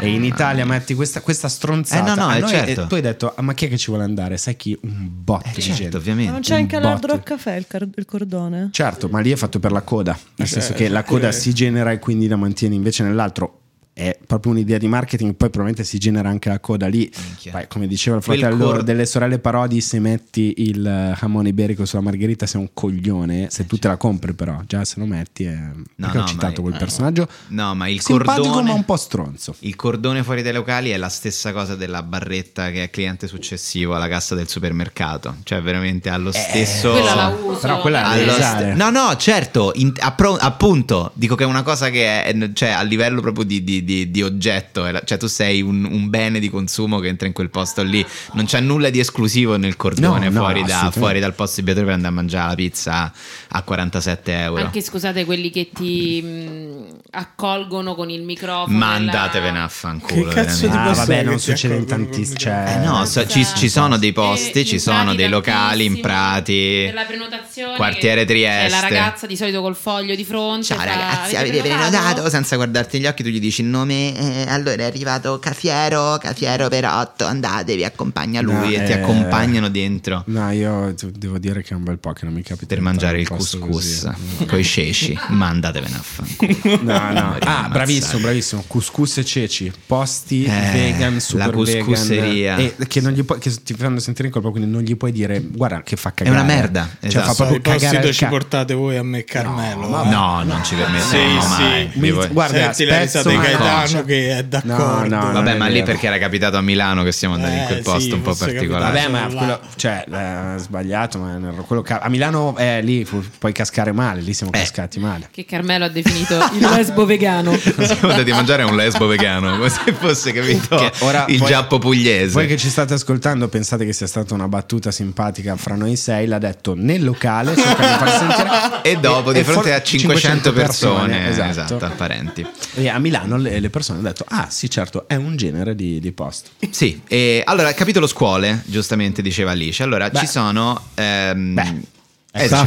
E in Italia metti questa, questa stronzata. Eh, no, no, eh, noi- certo. e tu hai detto, "Ah, ma chi è che ci vuole andare? Sai chi? Un botto Eh, di certo, gente. Ma ovviamente. non c'è Un anche botto. Rock Café il, car- il cordone? Certo, ma lì è fatto per la coda, nel senso che la eh, coda si genera e quindi la mantieni, invece nell'altro è proprio un'idea di marketing, poi probabilmente si genera anche la coda lì. Poi, come diceva il fratello cor- delle sorelle Parodi, se metti il eh, jamone iberico sulla margherita sei un coglione, se tu te la compri però, già se lo metti è... perché ho no, citato ma- quel personaggio No, ma il simpatico cordone ma un po' stronzo. Il cordone fuori dai locali è la stessa cosa della barretta che è cliente successivo alla cassa del supermercato. Cioè, veramente allo stesso. Quella la uso. Però quella è st- no, no, certo, in- appro- appunto, dico che è una cosa che è cioè, a livello proprio di, di- di- di oggetto, cioè tu sei un, un bene di consumo che entra in quel posto lì, non c'è nulla di esclusivo nel cordone No, no, fuori, da- fuori dal posto di Beatrice per andare a mangiare la pizza a 47 euro. Anche scusate quelli che ti mh, accolgono con il microfono. Ma la- andatevene a fanculo. Che cazzo. Ah, posto vabbè, non succede in tantissimi. Cioè, Eh no, so- ci, ci sono dei posti, E ci sono dei locali in prati. Per la prenotazione. Quartiere Trieste. C'è la ragazza di solito col foglio di fronte. Ciao ragazzi, avete prenotato? Senza guardarti negli occhi, tu gli dici il nome. eh, allora è arrivato Cafiero, Cafiero per 8. Andate, vi accompagna lui No, e ti eh, accompagnano dentro No, io devo dire che è un bel po' che non mi capita per di mangiare il couscous con i ceci. Ma andatevene a fanculo. No, no. Ah, bravissimo, bravissimo. Couscous e ceci, posti Eh, vegan, super la couscouseria. vegan. E che, non gli puoi, che ti fanno sentire in colpa, quindi non gli puoi dire, guarda che fa È cagare. una merda. Cioè, esatto. fa proprio posti cagare al ci ca- portate voi a me Carmelo. No, eh. No, non ci permetteremo Sì, mai. sì. Vuoi- Guarda, Senti la risata di Gaetano cosa. che è d'accordo. No, no, Vabbè, ma lì perché era capitato a Milano che siamo andati in quel Eh, posto sì, un po' particolare. Vabbè, ma quello, cioè, eh, sbagliato, ma. Quello ca- a Milano eh, lì fu- puoi cascare male, lì siamo Eh. cascati male. Che Carmelo ha definito il lesbo vegano. Siamo andati a mangiare un lesbo vegano, come se fosse capito Che ora il voi- giappo pugliese. Voi che ci state ascoltando pensate che sia stata una battuta simpatica fra noi sei, l'ha detto nel locale, di sentire E dopo, di e fronte for- a 500 persone, esatto. esatto, apparenti. E a Milano le, le persone hanno detto: Ah, sì, certo, è un genere di, di posto. Sì, e allora capitolo scuole, giustamente diceva Alice. Allora Beh. ci sono. ehm, Beh.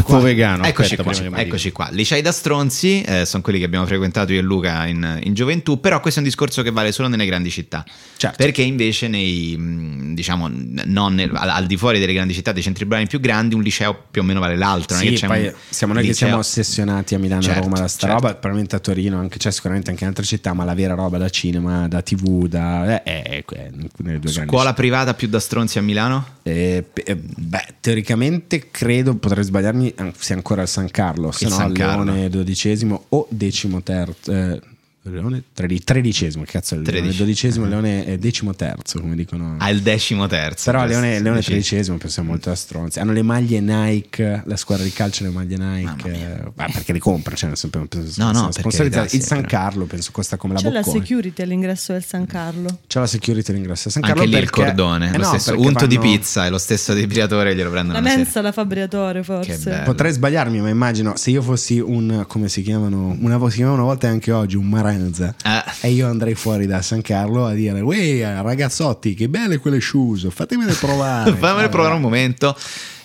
Qua. vegano, Eccoci, aspetta, qua, eccoci qua. Licei da stronzi eh, sono quelli che abbiamo frequentato io e Luca in, in gioventù, però questo è un discorso che vale solo nelle grandi città. Certo. Perché invece nei, mh, diciamo, non nel- al, al di fuori delle grandi città, dei centri urbani più grandi, un liceo più o meno vale l'altro. non Sì, che c'è poi un siamo noi che liceo- siamo ossessionati a Milano e a Certo, Roma da sta certo. roba, probabilmente a Torino, anche, c'è sicuramente anche in altre città, ma la vera roba da cinema, da tv, da, eh, è, è nelle due grandi Scuola privata più da stronzi a Milano? Eh, eh, beh, teoricamente credo, potrei sbagliarmi, an- sia ancora il San Carlo, se no Carlo. Leone dodicesimo o decimo terzo. Eh, Leone tredi- tredicesimo, che cazzo è il Leone? Tredici. Dodicesimo, il Leone è decimo terzo, come dicono. Al decimo terzo. Però Leone, Leone tredicesimo penso molto a stronzi. Hanno le maglie Nike, la squadra di calcio le maglie Nike. eh, ma perché le compra? Cioè, penso, penso, No, no, sponsorizzate. Il San. Carlo penso costa come la C'è la Bocconi. security all'ingresso del San Carlo. C'è la security all'ingresso a San Anche Carlo lì il cordone, eh lo no, stesso unto di vanno- pizza e lo stesso depilatore glielo prendono La sera. mensa, la fabbriatore, forse. Che bello. Potrei sbagliarmi, ma immagino se io fossi un come si chiamano, una, si chiamano una volta anche oggi un Marenza Eh. e io andrei fuori da San Carlo a dire: Uè, ragazzotti, che belle quelle shoes, fatemele provare. Fammene provare un momento.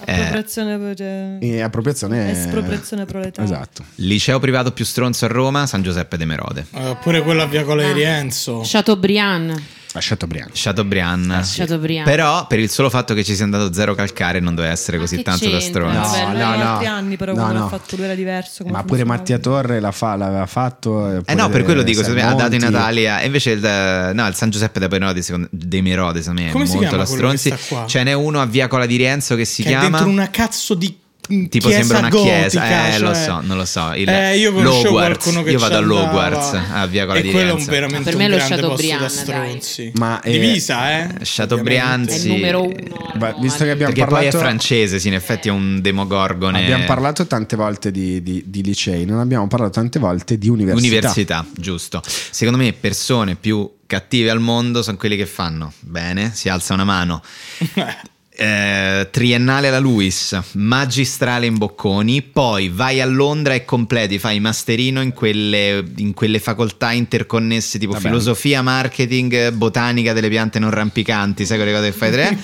Eh, Appropriazione, cioè, E appropriazione. Espropriazione proletaria. Esatto. liceo privato più stronzo a Roma, San Giuseppe de Merode. Eh, Oppure quella Via Cola di Rienzo. Chateaubriand. A Chateaubriand. Chateaubriand. Chateaubriand. Però per il solo fatto che ci sia andato zero calcare non doveva essere Ma così tanto da stronzo. No, no, no. altri anni, però No, come no. fatto lui era diverso. come Ma pure. Mattia Torre la fa- l'aveva fatto. Eh no, per quello dico, me, ha dato in. Italia. E invece il, eh, no, il San Giuseppe de Merode, secondo, de Merode, secondo me, è Come molto da stronzi. Ce n'è uno a Via Cola di Rienzo che si che è chiama. dentro una cazzo di Tipo chiesa sembra una gotica, chiesa, eh, lo cioè- so, non lo so. Il Eh, io Logwarts. qualcuno che Io vado all'Hogwarts a Via Cola e di quello è un veramente Per un me lo posto da stronzi. Ma, eh, divisa, eh? Chateaubriand, È il sì. numero uno. Beh, visto che abbiamo Perché poi è parlato- francese, sì, in effetti è un demogorgone. Abbiamo parlato tante volte di, di- di licei, non abbiamo parlato tante volte di università. Università, giusto. Secondo me persone più cattive al mondo sono quelli che fanno bene, si alza una mano. Eh, triennale alla Luis, magistrale in Bocconi, poi vai a Londra e completi, fai masterino in quelle, in quelle facoltà interconnesse tipo Vabbè. filosofia, marketing, botanica delle piante non rampicanti, sai quelle cose che fai tre?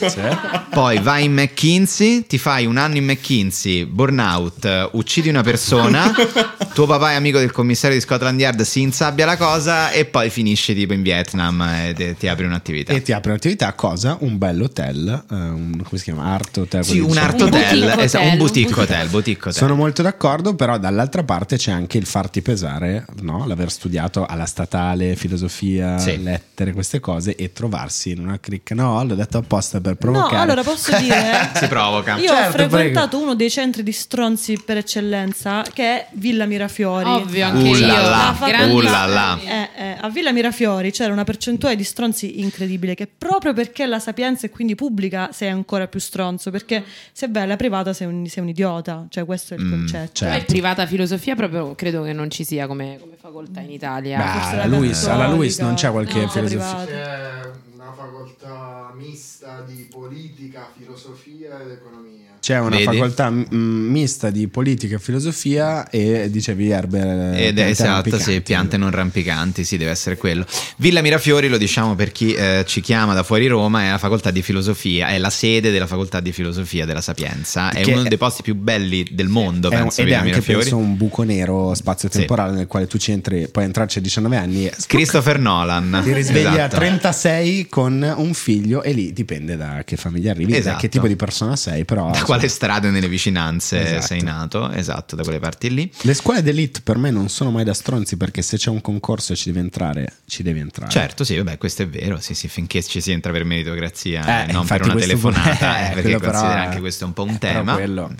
Poi vai in McKinsey, ti fai un anno in McKinsey, burnout, eh, uccidi una persona, tuo papà è amico del commissario di Scotland Yard, si insabbia la cosa e poi finisci tipo in Vietnam e te- ti apri un'attività. E ti apre un'attività, cosa? Un bel hotel, eh, un come si chiama? Art Hotel. Sì, un art. Un hotel, boutique esatto, un un boutique hotel, boutique hotel. Sono molto d'accordo, però dall'altra parte c'è anche il farti pesare, no? l'aver studiato alla statale, filosofia, Sì. lettere, queste cose e trovarsi in una cricca. No, l'ho detto apposta per No, provocare. allora posso dire. Si provoca. Io Certo, ho frequentato uno dei centri di stronzi per eccellenza che è Villa Mirafiori. Ovvio, anche Uh io. La uh là. Eh, eh, a Villa Mirafiori c'era una percentuale di stronzi incredibile che proprio perché la sapienza è quindi pubblica sei ancora più stronzo perché se vai alla privata sei un, sei un idiota cioè questo è il concetto certo. Privata filosofia proprio credo che non ci sia come, come facoltà in Italia. Beh, Forse alla la Luis, alla Luis non c'è qualche no, filosofia. privata. C'è una facoltà mista di politica, filosofia ed economia. C'è una Vedi? facoltà mm, mista di politica e filosofia e dicevi erbe Ed è esatto, sì, piante non rampicanti, sì, deve essere quello. Villa Mirafiori, lo diciamo per chi eh, ci chiama da fuori Roma, è la facoltà di filosofia, è la sede della facoltà di filosofia della Sapienza. È Che uno è- dei posti più belli del mondo, È un- penso, ed è Villa anche Mirafiori. penso un buco nero spazio-temporale nel quale tu ci entri, puoi entrarci a 19 anni Christopher Nolan. ti risvegli a Esatto. 36 con un figlio e lì dipende da che famiglia arrivi, da Esatto. che tipo di persona sei, però Da quale strade nelle vicinanze Esatto. sei nato? Esatto, da quelle parti lì. le scuole d'elite per me non sono mai da stronzi perché se c'è un concorso e ci devi entrare, ci devi entrare. Certo, sì, vabbè, questo è vero. Sì, sì, finché ci si entra per meritocrazia, Eh, non per una telefonata, eh, eh, perché però considera è- anche questo un po' un però tema. quello.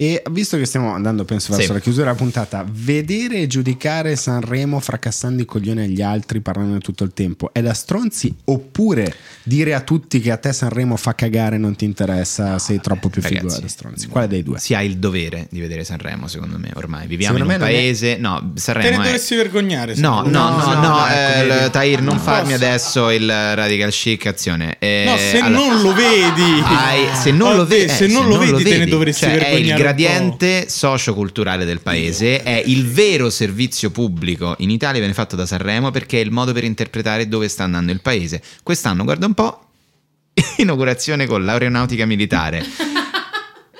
E visto che stiamo andando, penso, verso Sì. la chiusura della puntata, vedere e giudicare Sanremo fracassando i coglioni agli altri, parlando tutto il tempo, è da stronzi? Oppure dire a tutti che a te Sanremo fa cagare, non ti interessa, sei troppo più figo da stronzi? Quale dei due? Si ha il dovere di vedere Sanremo, secondo me, ormai. Viviamo Secondo in un non è- paese... No, Te ne Sanremo è... dovresti vergognare. No, no, no, no, no, eh, ecco, l- Tahir, non farmi posso. adesso il radical chic azione. Eh, No, se allora- non lo vedi, Hai- se non Ho lo, ve- eh, se non lo vedi, te ne dovresti Cioè, vergognare gradiente socioculturale del paese, è il vero servizio pubblico in Italia viene fatto da Sanremo perché è il modo per interpretare dove sta andando il paese. Quest'anno, guarda un po', inaugurazione con l'aeronautica militare.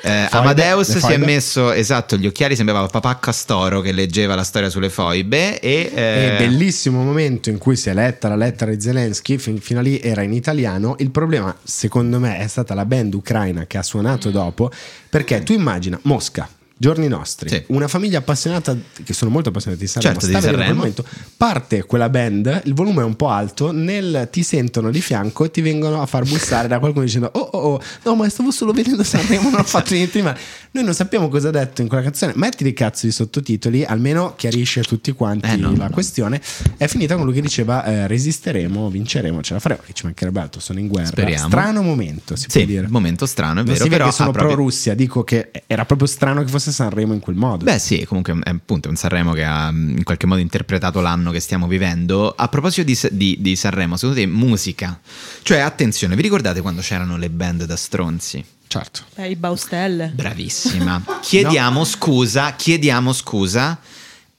Eh, Amadeus si è messo esatto gli occhiali sembrava papà Castoro che leggeva la storia sulle foibe e eh, bellissimo momento in cui si è letta la lettera di Zelensky, fin- fino a lì era in italiano. Il problema, secondo me, è stata la band ucraina che ha suonato dopo, perché tu immagina Mosca. Giorni nostri, Sì. una famiglia appassionata, che sono molto appassionati di Sanremo, Certo, di sta vedendo quel Sanremo. momento, parte quella band, il volume è un po' alto, nel, ti sentono di fianco e ti vengono a far bussare da qualcuno dicendo oh oh oh, no ma stavo solo vedendo Sanremo, non ho fatto niente male. Noi non sappiamo cosa ha detto in quella canzone, metti di cazzo di sottotitoli, almeno chiarisce a tutti quanti Eh, no, la no. questione. È finita con lui che diceva eh, resisteremo, vinceremo, ce la faremo, che ci mancherebbe altro, sono in guerra. Speriamo. Strano momento, si sì, può dire. momento strano è Non vero si vede però che sono ha proprio- pro Russia, dico che era proprio strano che fosse Sanremo in quel modo. Beh sì, comunque è appunto un Sanremo che ha mh, in qualche modo interpretato l'anno che stiamo vivendo. A proposito di, di- di Sanremo, secondo te musica? Cioè attenzione, vi ricordate quando c'erano le band da stronzi? certo. Eh, i Baustelle Bravissima. Chiediamo scusa, chiediamo scusa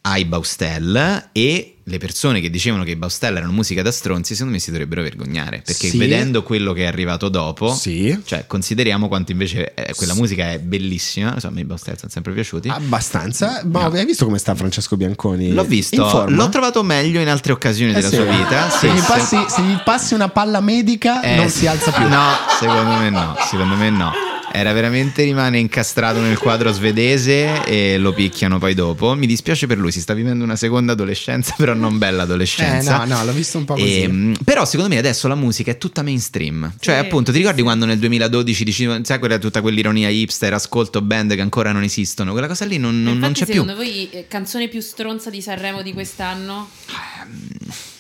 ai Baustelle e le persone che dicevano che i Baustelle erano musica da stronzi, secondo me si dovrebbero vergognare, perché Sì. vedendo quello che è arrivato dopo, Sì. cioè consideriamo quanto invece eh, quella musica è bellissima, insomma, i Baustelle sono sempre piaciuti. Abbastanza. Ma hai visto come sta Francesco Bianconi? L'ho visto, l'ho trovato meglio in altre occasioni Eh della sì. sua vita. Se, Sì, gli passi, se gli passi una palla medica eh, non si alza più. No, secondo me no, secondo me no. Era veramente rimane incastrato nel quadro svedese e lo picchiano poi dopo. Mi dispiace per lui, si sta vivendo una seconda adolescenza, però non bella adolescenza. Eh, no, no, l'ho visto un po' così. Ehm, però secondo me adesso la musica è tutta mainstream. Cioè, Sì, appunto, ti ricordi quando nel 2012 dici, sai quella tutta quell'ironia hipster, ascolto band che ancora non esistono? Quella cosa lì non, non- non c'è più. secondo voi eh, canzone più stronza di Sanremo di quest'anno?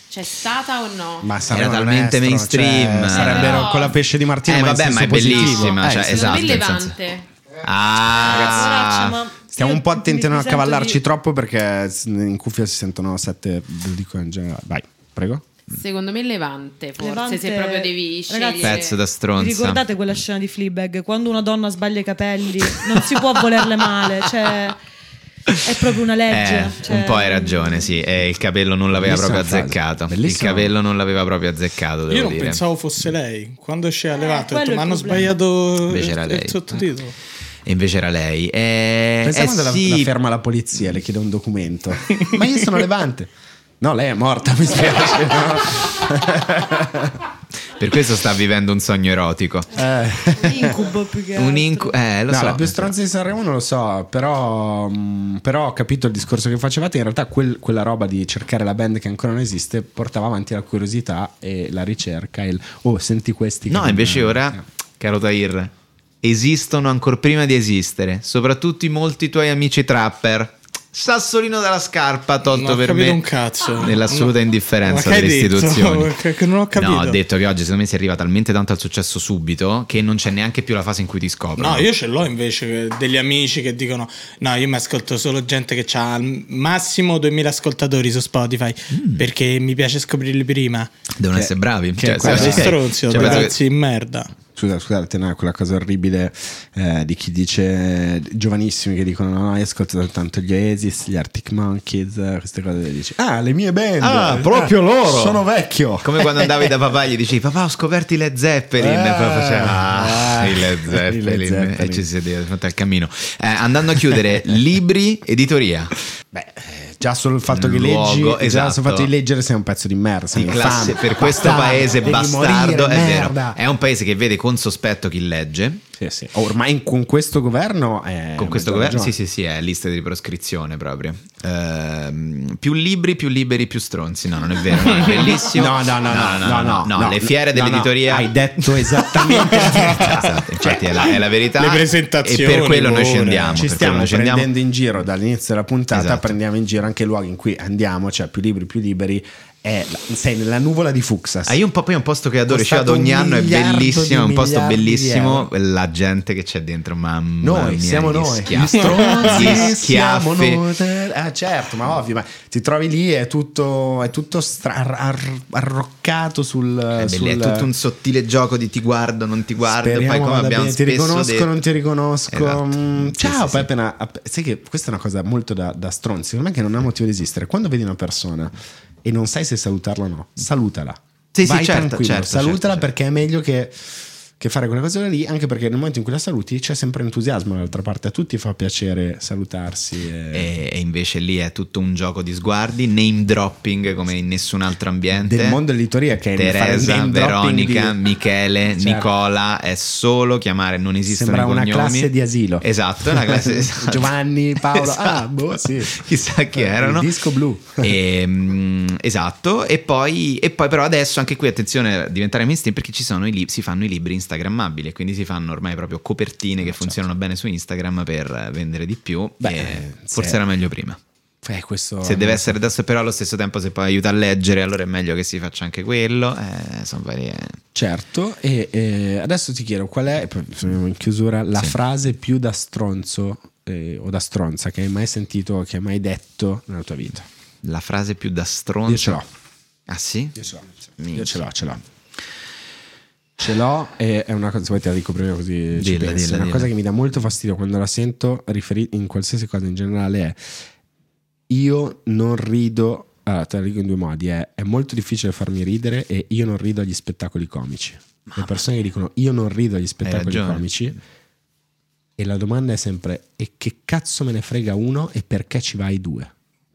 C'è stata o no? Ma Sanremo Era è talmente stro- mainstream. cioè, sarebbero No. con la pesce di Martino, Eh, vabbè, ma è positivo. bellissima, Eh, cioè, sì. Secondo me esatto, nel Levante. Ah, ma Stiamo un po' attenti a non accavallarci di- troppo perché in cuffia si sentono sette, lo dico in generale. Vai, prego. Secondo me Levante, forse, Levante- se proprio devi Ragazzi, scegliere. pezzo da Vi stronza. ricordate quella scena di Fleabag? Quando una donna sbaglia i capelli, non si può volerle male, cioè è proprio una legge. Eh, cioè- un po' hai ragione, sì. E il capello non l'aveva Bellissima proprio azzeccato. Il Bellissima. capello non l'aveva proprio azzeccato, devo Io non dire. pensavo fosse lei. Quando esce a levato, ho quello detto, ma il hanno problema." sbagliato Invece era il, lei. il sottotitolo. E invece era lei. Eh, Pensate eh, quando la, sì. la ferma la polizia, le chiede un documento. Ma io sono Levante. No, lei è morta, mi spiace. no? Per questo sta vivendo un sogno erotico. Incubo più che Un altro. incu- eh, lo No, so. la più stronza di Sanremo non lo so, però, mh, però ho capito il discorso che facevate. In realtà quel- quella roba di cercare la band che ancora non esiste portava avanti la curiosità e la ricerca. E il, oh, senti questi. No, invece ora, caro Tahir, esistono ancora prima di esistere, soprattutto i molti tuoi amici trapper. Sassolino dalla scarpa, tolto per me un cazzo. nell'assoluta No. indifferenza Ma che delle detto? istituzioni. Che- non ho capito. No, ho detto che oggi secondo me si arriva talmente tanto al successo subito che non c'è neanche più la fase in cui ti scoprono. No, io ce l'ho invece degli amici che dicono: No, io mi ascolto solo gente che ha al massimo 2000 ascoltatori su Spotify Mm. perché mi piace scoprirli prima. Devono Che- essere bravi. Cioè, quello se- Quasi ok. stronzi, Cioè, penso che- merda. Scusa, scusate, no, quella cosa orribile eh, di chi dice giovanissimi che dicono: No, io ascolto soltanto gli Oasis, gli Arctic Monkeys, eh, queste cose. Dici: Ah, le mie band. Ah, proprio Ah, loro. Sono vecchio. Come quando andavi da papà e gli dicevi papà ho scoperto i Led Zeppelin Ah, e poi faceva ah, ah, i Zeppelin, e ci si sedeva di fronte al cammino Eh, andando a chiudere libri editoria Beh, eh, già solo il fatto che Luogo, leggi, già esatto. solo il fatto di leggere sei un pezzo di merda. sei di classe infame, per questo bastardo, paese devi bastardo morire, è vero merda. è un paese che vede con sospetto chi legge Sì, sì. Ormai con questo governo è con questo governo sì sì sì è lista di proscrizione proprio Ehm, più libri più liberi più stronzi no non è vero no, è bellissimo No, no, no, no, no, no, no, no, le fiere no, no, dell'editoria hai detto esattamente la verità. Esatto, infatti è, la, è la verità Le presentazioni, e per quello noi andiamo Ci stiamo andiamo. prendendo in giro dall'inizio della puntata, Esatto. prendiamo in giro anche i luoghi in cui andiamo, cioè più libri, più liberi. È, sei nella nuvola di Fuxas. Ah, io un po' poi è un posto che adoro, ci Costato vado ogni anno, è bellissimo, è un posto bellissimo, la gente che c'è dentro, mamma Noi mia, siamo noi, gli stronzi siamo noi. Ah, certo, ma ovvio, ma ti trovi lì è tutto, è tutto stra- ar- ar- arroccato sul, È, bello, sul è tutto un sottile gioco di ti guardo, non ti guardo, Speriamo poi come abbiamo bene. ti riconosco, detto. non ti riconosco. Esatto. Mm, Sì, Ciao, sì, poi sì. appena. sai che questa è una cosa molto da, da stronzi. Secondo me che non ha motivo di esistere. Quando vedi una persona e non sai se salutarla o no, salutala. Sì, sì, Vai certo, tranquillo, certo, salutala certo, certo. perché è meglio che, che fare quella cosa lì. Anche perché nel momento in cui la saluti c'è sempre entusiasmo dall'altra parte. A tutti fa piacere salutarsi. e- E, invece lì è tutto un gioco di sguardi, name dropping come in nessun altro ambiente. Del mondo dell'editoria che è il Teresa, dropping Veronica, di- Michele, Certo. Nicola, è solo chiamare, non esistono Sembra una classe di asilo. Esatto, una classe esatto. Giovanni, Paolo. Esatto. Ah, boh, sì. Chissà chi Il erano. disco blu. E, mm, esatto, e poi, e poi però adesso anche qui attenzione a diventare mainstream perché ci sono i lib- si fanno i libri instagrammabili e quindi si fanno ormai proprio copertine che funzionano bene su Instagram per vendere di più. Beh, e se- forse era meglio prima. Eh, Se deve essere adesso, però allo stesso tempo, se poi aiuta a leggere, allora è meglio che si faccia anche quello. Eh, sono varie. Certo, e eh, adesso ti chiedo qual è, e poi siamo in chiusura, la Sì. frase più da stronzo eh, o da stronza che hai mai sentito, che hai mai detto nella tua vita? La frase più da stronzo. Io ce l'ho. Ah, sì? Io ce l'ho, Minchia. io ce l'ho, ce l'ho. Ce l'ho e è una cosa, se vuoi te la dico prima così ci Dilla, pensi. dilla, una dilla. cosa che mi dà molto fastidio quando la sento riferita in qualsiasi cosa in generale è io non rido, allora te la dico in due modi, è, è molto difficile farmi ridere e io non rido agli spettacoli comici. Le persone che dicono io non rido agli spettacoli comici e la domanda è sempre e che cazzo me ne frega uno e perché ci vai due?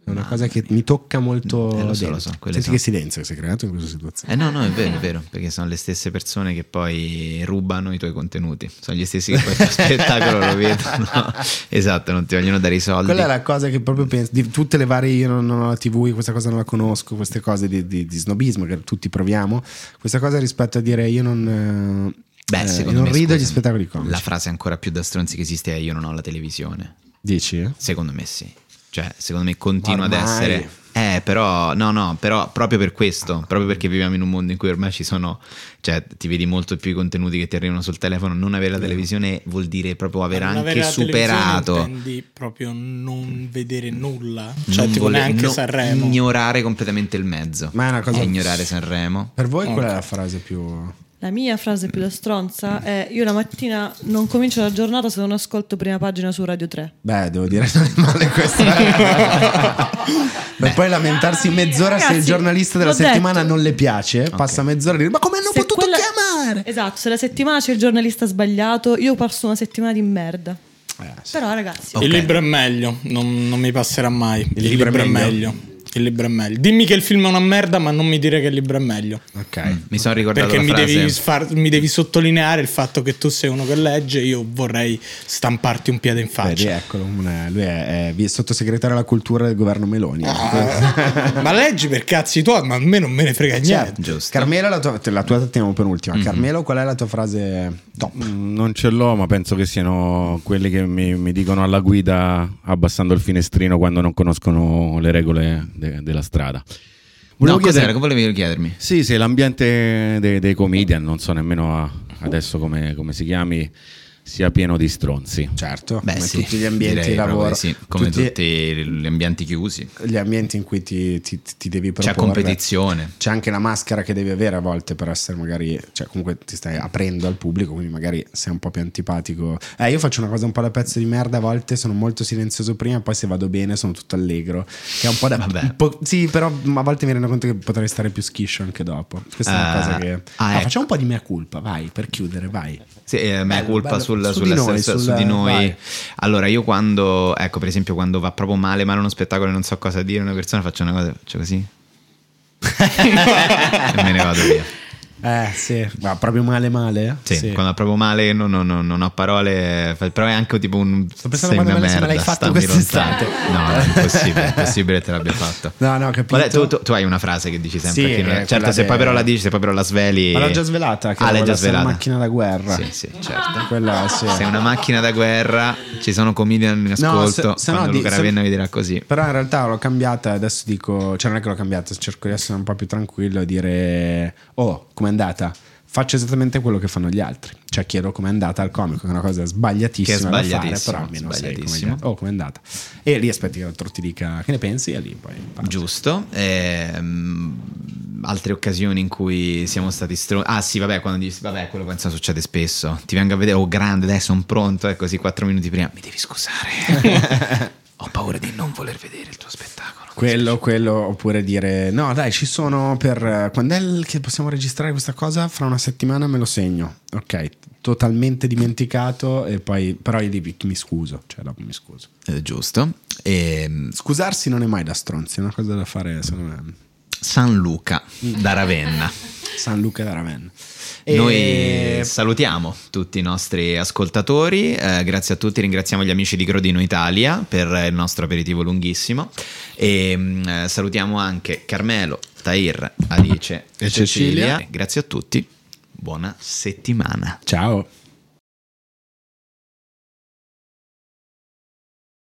È una cosa che mi tocca molto. Eh, lo so, lo so, Senti sono- che silenzio che si è creato in questa situazione. Eh no, no, è vero, è vero, perché sono le stesse persone che poi rubano i tuoi contenuti. Sono gli stessi che poi il spettacolo lo vedono. Esatto, non ti vogliono dare i soldi. Quella è la cosa che proprio penso di tutte le varie io non, ho la tv, questa cosa non la conosco, queste cose di, di- di snobismo che tutti proviamo. Questa cosa rispetto a dire io non, eh, Beh, eh, secondo non me, rido agli spettacoli comici. La frase ancora più da stronzi che esiste è io non ho la televisione. Dici? Secondo me sì. Cioè, secondo me continua ad Ormai. essere. Eh, però, no, no, però proprio per questo, proprio perché viviamo in un mondo in cui ormai ci sono, cioè, ti vedi molto più i contenuti che ti arrivano sul telefono. Non avere la televisione vuol dire proprio aver Non avere anche superato. Intendi proprio non vedere nulla, cioè non tipo vole- neanche no, Sanremo. Ignorare completamente il mezzo. Ma è una cosa- ignorare Sanremo. Per voi qual è la frase più... La mia frase più da stronza è io la mattina non comincio la giornata se non ascolto prima pagina su Radio 3. Beh, devo dire non è male questo. per poi lamentarsi mezz'ora se il Ragazzi, giornalista della settimana detto. non le piace, passa mezz'ora a dire ma come hanno Se potuto quella- chiamare? Esatto, se la settimana c'è il giornalista sbagliato, io passo una settimana di merda. Eh, sì. Però ragazzi, Ok. Il libro è meglio, non, non mi passerà mai. Il, libro libro, è è meglio? meglio. Il libro è meglio. Dimmi che il film è una merda, ma non mi dire che il libro è meglio. Ok. Mi sono ricordato Perché la mi frase. devi, far- mi devi sottolineare il fatto che tu sei uno che legge. Io vorrei stamparti un piede in Vedi, faccia. eccolo, un- lui è, è vi- sottosegretario alla cultura del governo Meloni. Ah, ma leggi per cazzi tuoi, ma a me non me ne frega niente. Certo. Giusto. Carmelo, la tua, la tua teniamo penultima. Mhm. Carmelo, qual è la tua frase top? Mm, Non ce l'ho, ma penso che siano quelli che mi, mi dicono alla guida abbassando il finestrino quando non conoscono le regole de- della strada. No, Volevo cos'era? chiedere- Che volevi chiedermi? Sì, sì, l'ambiente dei, dei comedian, non so nemmeno adesso come, come si chiami, sia pieno di stronzi. Certo, Beh, come sì, tutti gli ambienti direi di lavoro, sì, come tutti tutti gli ambienti chiusi. gli ambienti in cui ti, ti- ti devi C'è proporre. competizione. C'è anche la maschera che devi avere a volte per essere magari, cioè comunque ti stai aprendo al pubblico, quindi magari sei un po' più antipatico. Eh, io faccio una cosa un po' da pezzo di merda, a volte sono molto silenzioso prima, poi se vado bene sono tutto allegro. Che è un po' da... Vabbè. un po'- sì, però a volte mi rendo conto che potrei stare più schiscio anche dopo. Questa è una Ah, cosa che... ah, No, ecco. facciamo un po' di mea culpa, vai, per chiudere, vai. Sì, eh, mea Bello, colpa bello. Sul, Su sulla di noi, stessa- su di noi. vai. Allora, io quando, ecco, per esempio, quando va proprio male, male uno spettacolo e non so cosa dire a una persona, faccio una cosa, faccio così. e me ne vado via. Eh, sì, ma proprio male male? Sì, quando va proprio male non, non- non- ho parole, però è anche tipo un. Sto pensando sei quando una me l'hai- se me l'hai merda, fatto quest'estate. No, è impossibile, è impossibile che te l'abbia fatto. No, no, capito. Qual è? Tu, tu- tu hai una frase che dici sempre. Sì, che non- certo, se poi però la dici, se poi però la sveli. Ma l'ho già svelata, che ah, l'hai già svelata. una macchina da guerra. Sì, sì, certo. Quella, sì. Sei una macchina da guerra, ci sono comedian in ascolto. se- se no quando di- Luca se- Ravenna vi dirà così. Però in realtà l'ho cambiata adesso dico, cioè non è che l'ho cambiata, cerco di essere un po' più tranquillo e dire, oh, com'è andata? Faccio esattamente quello che fanno gli altri. Cioè chiedo com'è andata al comico, che è una cosa sbagliatissima Che è da fare, però almeno sei come. Oh, com'è andata? E lì aspetti che l'altro ti dica che ne pensi e lì poi parti. Giusto. Ehm, altre occasioni in cui siamo stati stronzi. Ah, sì, vabbè, quando dici, vabbè, quello penso succede spesso. Ti vengo a vedere, oh, grande, adesso sono pronto, e così quattro minuti prima. Mi devi scusare. Ho paura di non voler vedere il tuo spettacolo. Quello, quello, oppure dire no, dai, ci sono per quando è che possiamo registrare questa cosa? Fra una settimana me lo segno. Ok, totalmente dimenticato, e poi però io dico, mi scuso, cioè dopo mi scuso. Eh, giusto. Ehm, Scusarsi non è mai da stronzi, è una cosa da fare, secondo me. San Luca da Ravenna. San Luca da Ravenna. E- Noi salutiamo tutti i nostri ascoltatori, eh, grazie a tutti, ringraziamo gli amici di Grodino Italia per il nostro aperitivo lunghissimo e mm, eh, salutiamo anche Carmelo, Tahir, Alice e E Cecilia. Cecilia. Grazie a tutti, buona settimana. Ciao.